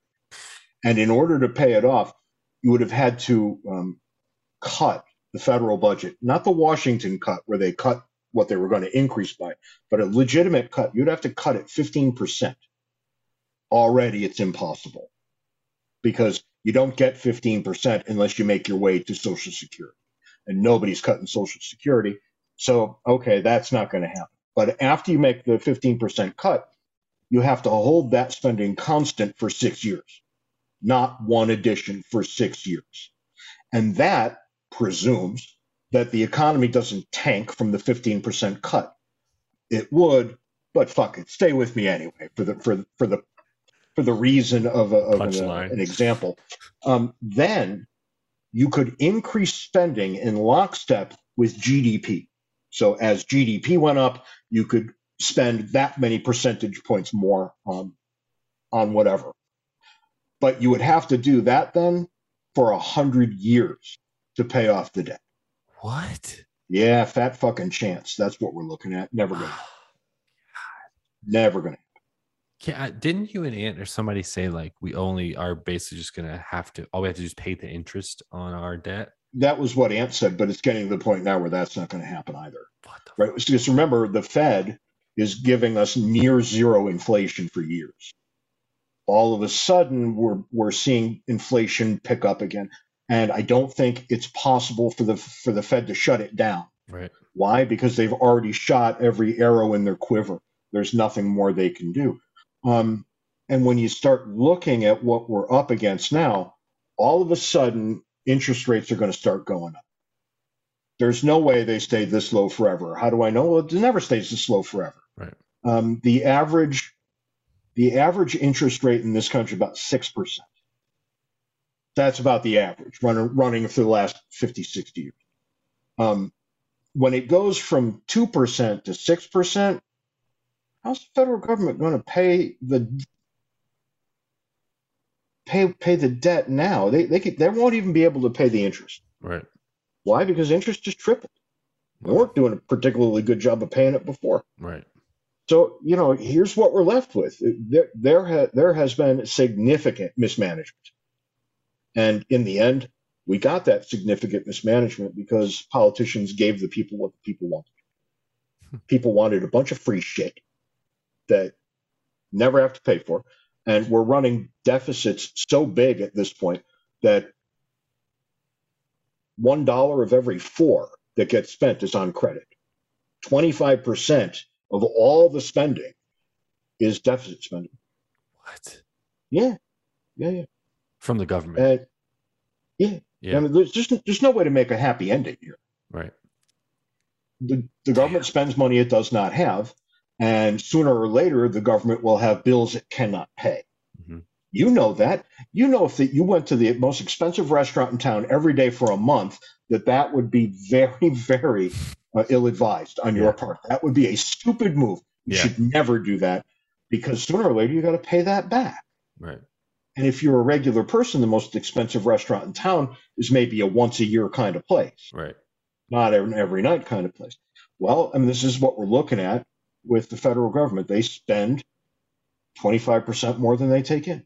And in order to pay it off, you would have had to um, cut the federal budget, not the Washington cut where they cut what they were going to increase by, but a legitimate cut. You'd have to cut it 15%. Already it's impossible because you don't get 15% unless you make your way to Social Security. And nobody's cutting Social Security. So, okay, that's not going to happen. But after you make the 15% cut, you have to hold that spending constant for six years, not one addition for six years. And that presumes that the economy doesn't tank from the 15% cut. It would, but fuck it, stay with me anyway for the for for the for the reason of, a, of an, Punchline. an example. Um, then you could increase spending in lockstep with GDP. So as GDP went up, you could spend that many percentage points more on on whatever. But you would have to do that then for a hundred years to pay off the debt. What? Yeah, fat fucking chance. That's what we're looking at. Never gonna, never gonna. Yeah, uh, didn't you and Ant or somebody say like we only are basically just gonna have to all we have to do is pay the interest on our debt? That was what Ant said, but it's getting to the point now where that's not going to happen either. What the Right? Just remember, the Fed is giving us near zero inflation for years. All of a sudden, we're we're seeing inflation pick up again, and I don't think it's possible for the for the Fed to shut it down. right? Why? Because they've already shot every arrow in their quiver. There's nothing more they can do. Um, and when you start looking at what we're up against now, all of a sudden interest rates are going to start going up. There's no way they stay this low forever. How do I know? Well, it never stays this low forever. Right. Um, the average, the average interest rate in this country about six percent. That's about the average running running for the last 50, 60 years. Um, when it goes from 2% to 6%, how's the federal government going to pay the pay pay the debt now? They they could, they won't even be able to pay the interest. Right. Why? Because interest just tripled. They weren't doing a particularly good job of paying it before. Right. So you know, here's what we're left with. There there ha- there has been significant mismanagement, and in the end, we got that significant mismanagement because politicians gave the people what the people wanted. People wanted a bunch of free shit that never have to pay for, and we're running deficits so big at this point that one dollar of every four that gets spent is on credit. Twenty five percent of all the spending is deficit spending. What? Yeah, yeah, yeah. From the government. And yeah, yeah. I mean, there's just there's no way to make a happy ending here. right. The, the government spends money it does not have, and sooner or later the government will have bills it cannot pay. Mhm. You know that. You know if that you went to the most expensive restaurant in town every day for a month, that that would be very, very uh, ill-advised on Yeah. your part. That would be a stupid move. You Yeah. should never do that because sooner or later you got to pay that back. Right. And if you're a regular person, the most expensive restaurant in town is maybe a once a year kind of place, Right. not an every night kind of place. Well, I mean, this is what we're looking at with the federal government. They spend 25% more than they take in.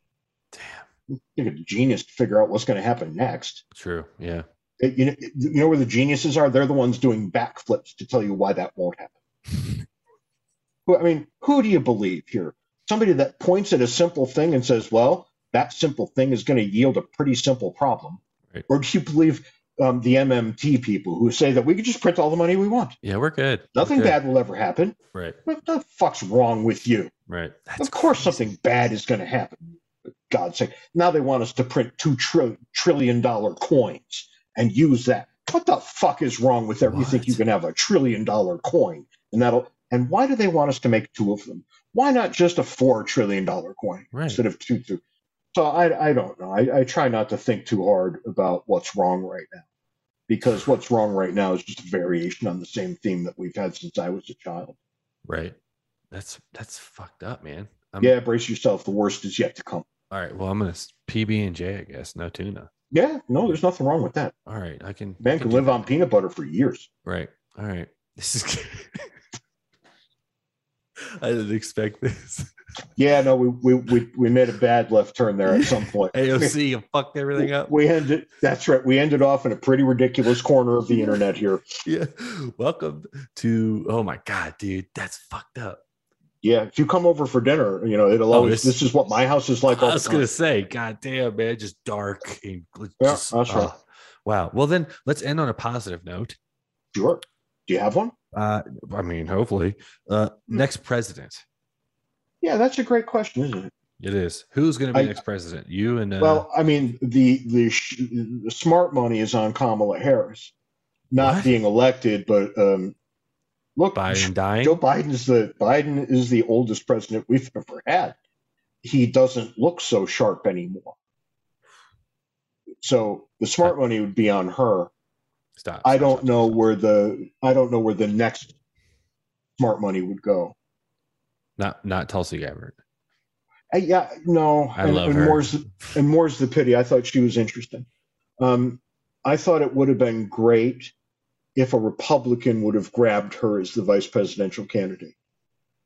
Damn. You think a genius to figure out what's going to happen next. True. Yeah. It- you, know, you know where the geniuses are? They're the ones doing backflips to tell you why that won't happen. Who- I mean, who do you believe here? Somebody that points at a simple thing and says, well, that simple thing is going to yield a pretty simple problem? Right. Or do you believe um, the MMT people who say that we can just print all the money we want? Yeah, we're good. We're Nothing good. bad will ever happen. Right. What the fuck's wrong with you? Right. That's of course, crazy. something bad is going to happen. For God's sake. Now they want us to print two tri- trillion dollar coins and use that. What the fuck is wrong with that? You think you can have a trillion dollar coin and that'll. And why do they want us to make two of them? Why not just a four trillion dollar coin Right. instead of two? two? So I, I don't know. I, I try not to think too hard about what's wrong right now, because what's wrong right now is just a variation on the same theme that we've had since I was a child. Right. That's that's fucked up, man. I'm, Yeah, brace yourself. The worst is yet to come. All right. Well, I'm gonna PB and J, I guess. No tuna. Yeah, no, there's nothing wrong with that. All right. I can. I Man can live that. on peanut butter for years. Right. All right. This is. I didn't expect this. Yeah, no, we, we, we, we made a bad left turn there at some point. AOC you fucked everything up. We ended. That's right. We ended off in a pretty ridiculous corner of the internet here. Yeah. Welcome to. Oh my god, dude, that's fucked up. Yeah, if you come over for dinner, you know it'll Oh, always. this- This, is what my house is like. I was gonna say, god damn, man, just dark and gl- Yeah, just, that's right. oh, wow. Well, then let's end on a positive note. Sure. Do you have one? Uh, I mean, hopefully, uh, next president. Yeah, that's a great question, isn't it? It is. Who's going to be I- next president? You and uh, Well, I mean, the the, sh- the smart money is on Kamala Harris, not What? being elected, but um, look, Biden dying. Joe Biden's the Biden is the oldest president we've ever had. He doesn't look so sharp anymore. So the smart money would be on her. Stop. I don't stop, know stop. where the I don't know where the next smart money would go. Not not Tulsi Gabbard. Uh, yeah, no, I and, love and her. more's and more's the pity. I thought she was interesting. Um, I thought it would have been great if a Republican would have grabbed her as the vice presidential candidate.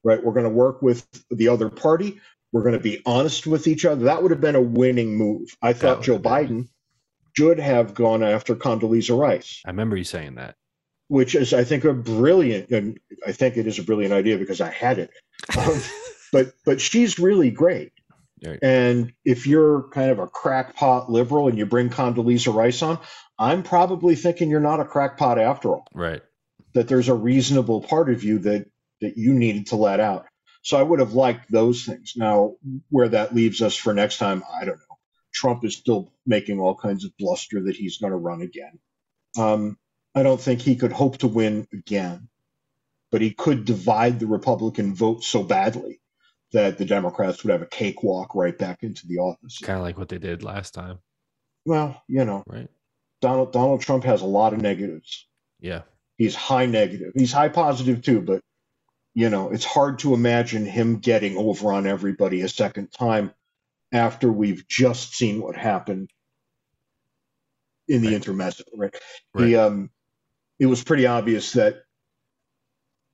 Right, we're going to work with the other party. We're going to be honest with each other. That would have been a winning move. I thought Joe. Biden should have gone after Condoleezza Rice, I remember you saying that. which is, I think, a brilliant, and I think it is a brilliant idea because I had it. Um, but but she's really great. Right. And if you're kind of a crackpot liberal and you bring Condoleezza Rice on, I'm probably thinking you're not a crackpot after all. Right. That there's a reasonable part of you that that you needed to let out. So I would have liked those things. Now, where that leaves us for next time, I don't know. Trump is still making all kinds of bluster that he's going to run again. Um, I don't think he could hope to win again, but he could divide the Republican vote so badly that the Democrats would have a cakewalk right back into the office. Kind of like what they did last time. Well, you know, Right. Donald Donald Trump has a lot of negatives. Yeah. He's high negative. He's high positive too, but you know, it's hard to imagine him getting over on everybody a second time after we've just seen what happened in the Right. intermezzo, right? Right. He um it was pretty obvious that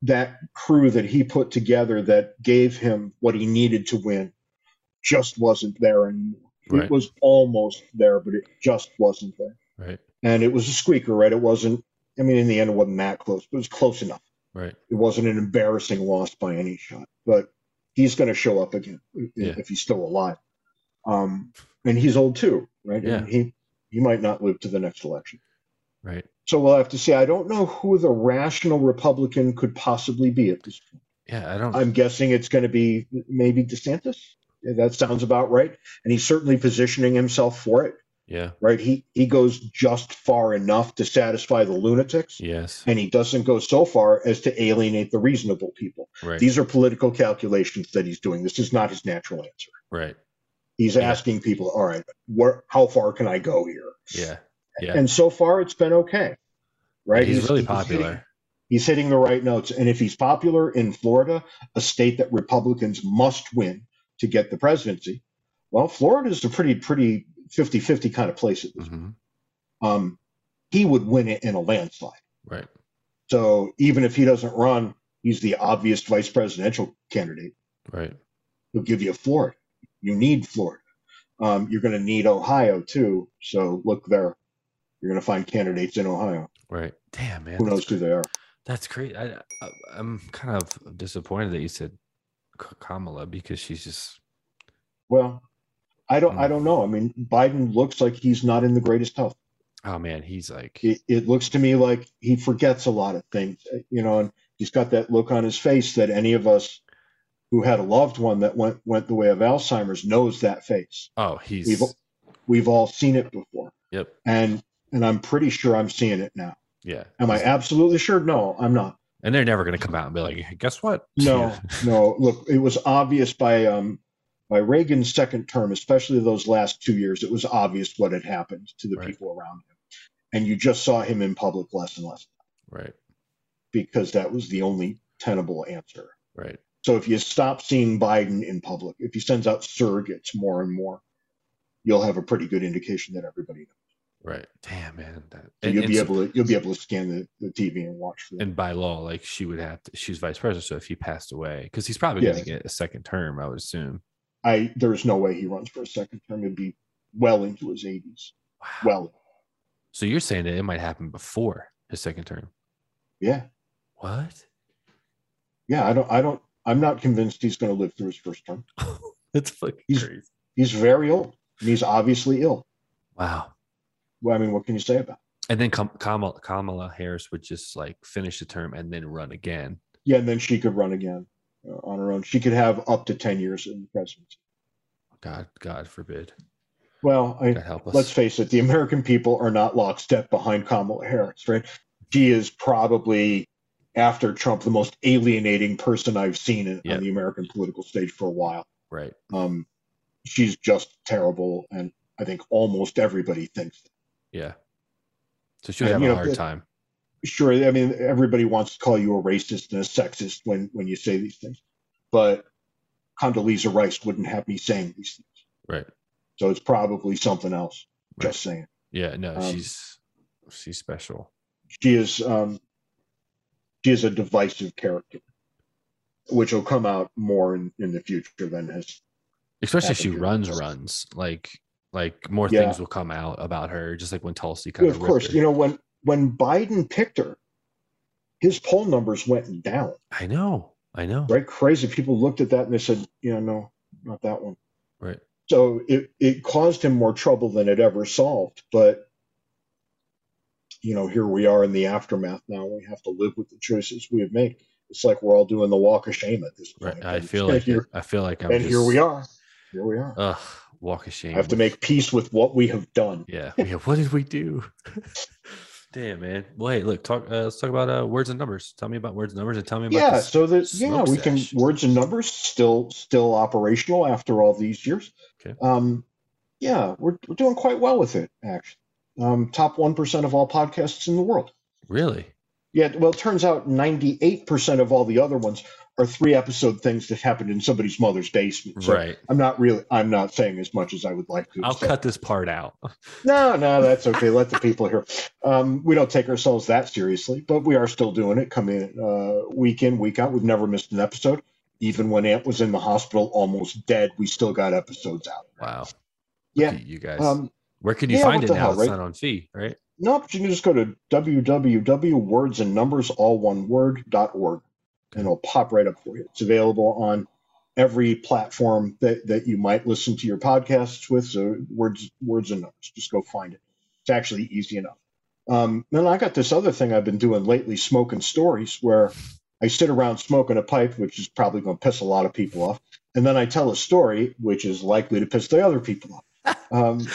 that crew that he put together that gave him what he needed to win just wasn't there anymore. Right. It was almost there, but it just wasn't there Right. and it was a squeaker, right? It wasn't. I mean, in the end, it wasn't that close, but it was close enough. Right. It wasn't an embarrassing loss by any shot, but he's going to show up again Yeah. if he's still alive. Um, and he's old too, right? Yeah. And he he might not live to the next election. Right. So we'll have to see. I don't know who the rational Republican could possibly be at this point. Yeah. I don't. I'm guessing it's going to be maybe DeSantis. That sounds about right. And he's certainly positioning himself for it yeah. right? He he goes just far enough to satisfy the lunatics, Yes. and he doesn't go so far as to alienate the reasonable people. Right. These are political calculations that he's doing. This is not his natural answer. right. He's Yeah. asking people, all right, where how far can I go here? Yeah. Yeah. And so far, it's been okay, right? He's, really hitting- popular. he's hitting the right notes, and if he's popular in Florida, a state that Republicans must win to get the presidency, well, Florida is a pretty pretty 50-50 kind of place at this hmm um, he would win it in a landslide. Right. So even if he doesn't run, he's the obvious vice presidential candidate. Right. He'll give you a Florida. You need Florida. Um, you're going to need Ohio too. So look there. You're going to find candidates in Ohio. Right. Damn, man. Who knows who they are? That's great. I, I I'm kind of disappointed that you said Kamala because she's just Well, I don't. I don't know. I mean, Biden looks like he's not in the greatest health. Oh man, he's like It, it looks to me like he forgets a lot of things. You know, and he's got that look on his face that any of us who had a loved one that went went the way of Alzheimer's knows that face. oh he's We've we've all seen it before, yep and and I'm pretty sure I'm seeing it now. yeah. Am I absolutely sure? No, I'm not. And they're never gonna come out and be like, guess what? No, no. Look, it was obvious by um by Reagan's second term, especially those last two years, it was obvious what had happened to the Right. people around him, and you just saw him in public less and less right, because that was the only tenable answer. right. So if you stop seeing Biden in public, if he sends out surrogates more and more, you'll have a pretty good indication that everybody knows. Right. Damn, man. That, So and, you'll and be so- able to you'll be able to scan the, the TV and watch for and by law, like she would have to, she's vice president. So if he passed away, because he's probably going to get a second term, I would assume. I there's no way he runs for a second term. It'd be well into his 80s. Wow. Well, so you're saying that it might happen before his second term? yeah, What? yeah. I don't I don't I'm not convinced he's going to live through his first term. That's fucking He's- crazy. He's very old. And he's obviously ill. Wow. Well, I mean, what can you say about? It? And then Kamala, Kamala Harris would just like finish the term and then run again. Yeah, and then she could run again uh, on her own. She could have up to 10 years in the presidency. God, God forbid. Well, I, God help us. let's face it, the American people are not lockstep behind Kamala Harris, right? She is probably, after Trump, the most alienating person I've seen in, Yeah. on the American political stage for a while. right. Um, she's just terrible, and I think almost everybody thinks. That. Yeah. So she And, have you a know, hard it- time. Sure, I mean, everybody wants to call you a racist and a sexist when when you say these things, but Condoleezza Rice wouldn't have me saying these things. Right. So it's probably something else. Right. Just saying. Yeah. No, Um, she's she's special. she is um, she is a divisive character, which will come out more in, in the future than has. Especially if she happened here. runs, runs like like more Yeah. things will come out about her, just like when Tulsi kind of course, you know when when Biden picked her, his poll numbers went down. I know. I know. Right, crazy. People looked at that and they said, "Yeah, no, not that one." Right. So it it caused him more trouble than it ever solved. But you know, here we are in the aftermath now. We have to live with the choices we have made. It's like we're all doing the walk of shame at this point. Right. I And- feel and like here, I feel like I'm and just, here we are. Here we are. Ugh, walk of shame. I have to make peace with what we have done. Yeah. yeah. What did we do? Damn, man. Well, hey, look, talk. Uh, let's talk about uh, words and numbers. Tell me about words and numbers, and tell me about Yeah, this. so that yeah, we can sesh. words and numbers still still operational after all these years. Okay. Um, yeah, we're we're doing quite well with it actually. Um, top one percent of all podcasts in the world. Really? Yeah, well, it turns out ninety eight percent of all the other ones are three episode things that happened in somebody's mother's basement. So right. I'm not really I'm not saying as much as I would like to. I'll say. cut this part out. No, no, that's okay. Let the people hear. Um, we don't take ourselves that seriously, but we are still doing it. Coming in uh, week in, week out. We've never missed an episode. Even when Ant was in the hospital, almost dead, we still got episodes out. Wow. Yeah. you guys. Um, Where can you yeah, find what it the now? hell, it's right? not on FEE, right? no, but you can just go to www.wordsandnumbers.all-one-word.org, and it'll pop right up for you. It's available on every platform that, that you might listen to your podcasts with. So words, words and numbers. Just go find it. It's actually easy enough. Um, then I got this other thing I've been doing lately, smoking stories, where I sit around smoking a pipe, which is probably going to piss a lot of people off, and then I tell a story, which is likely to piss the other people off. Um,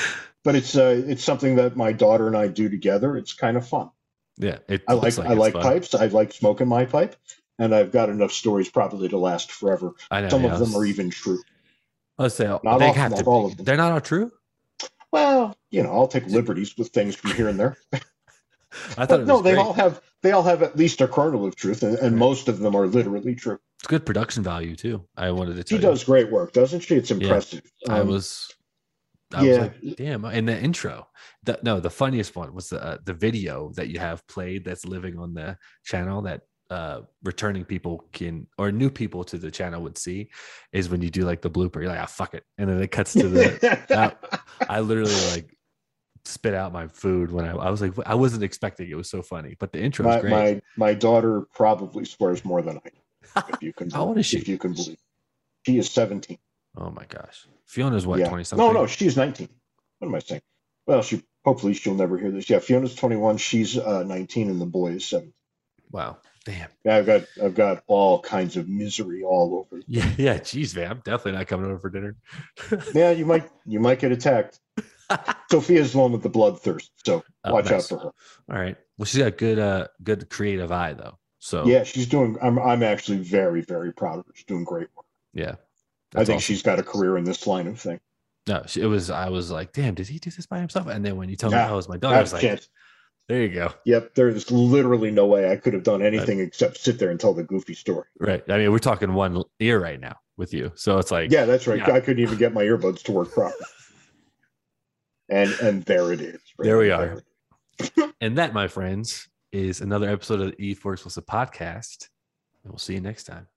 but it's uh, it's something that my daughter and I do together. It's kind of fun. Yeah. It I like, like I like fun. pipes. I like smoking my pipe, and I've got enough stories probably to last forever. I know. Some yeah, of them are even true. Let's say Not they all- have not to. all be- of them. They're not all true. Well, you know, I'll take liberties with things from here and there. I thought it no, was they great. all have they all have at least a kernel of truth, and, and Right. most of them are literally true. It's good production value too. I wanted to She you. does great work, doesn't she? It's impressive. I Um, was. I was yeah. like, damn! In the intro, the, no, the funniest one was the uh, the video that you have played that's living on the channel that uh returning people can or new people to the channel would see is when you do like the blooper. You're like, ah, fuck it, and then it cuts to the. that- I literally like spit out my food when I, I was like, I wasn't expecting it. was so funny, but the intro my, is great. my my daughter probably swears more than I do, if you can How old is she? if you can believe. She is 17. Oh my gosh. Fiona's what, 20 something? No, no, she's 19. What am I saying? Well, she hopefully she'll never hear this. Yeah, Fiona's 21. She's uh, 19, and the boy is seven. Wow. Damn. Yeah, I've got I've got all kinds of misery all over. Yeah, yeah. Geez, man. I'm definitely not coming over for dinner. yeah, you might you might get attacked. Sophia's the one with the bloodthirst, so Oh, watch out for her. All right. Well, she's got good, uh, good creative eye though. So Yeah, she's doing. I'm I'm actually very very proud of her. She's doing great work. yeah. I think awesome. she's got a career in this line of thing. no. It was. I was like, damn. Did he do this by himself? And then when you told Yeah, me, oh, it was my daughter, I was That's like, chance. there you go. Yep, there's literally no way I could have done anything except sit there and tell the goofy story. Right. I mean, we're talking one ear right now with you, so it's like, Yeah, that's right. Yeah. I couldn't even get my earbuds to work properly. And and there it is. right There we there. are. And that, my friends, is another episode of the E4 Explicit podcast. And we'll see you next time.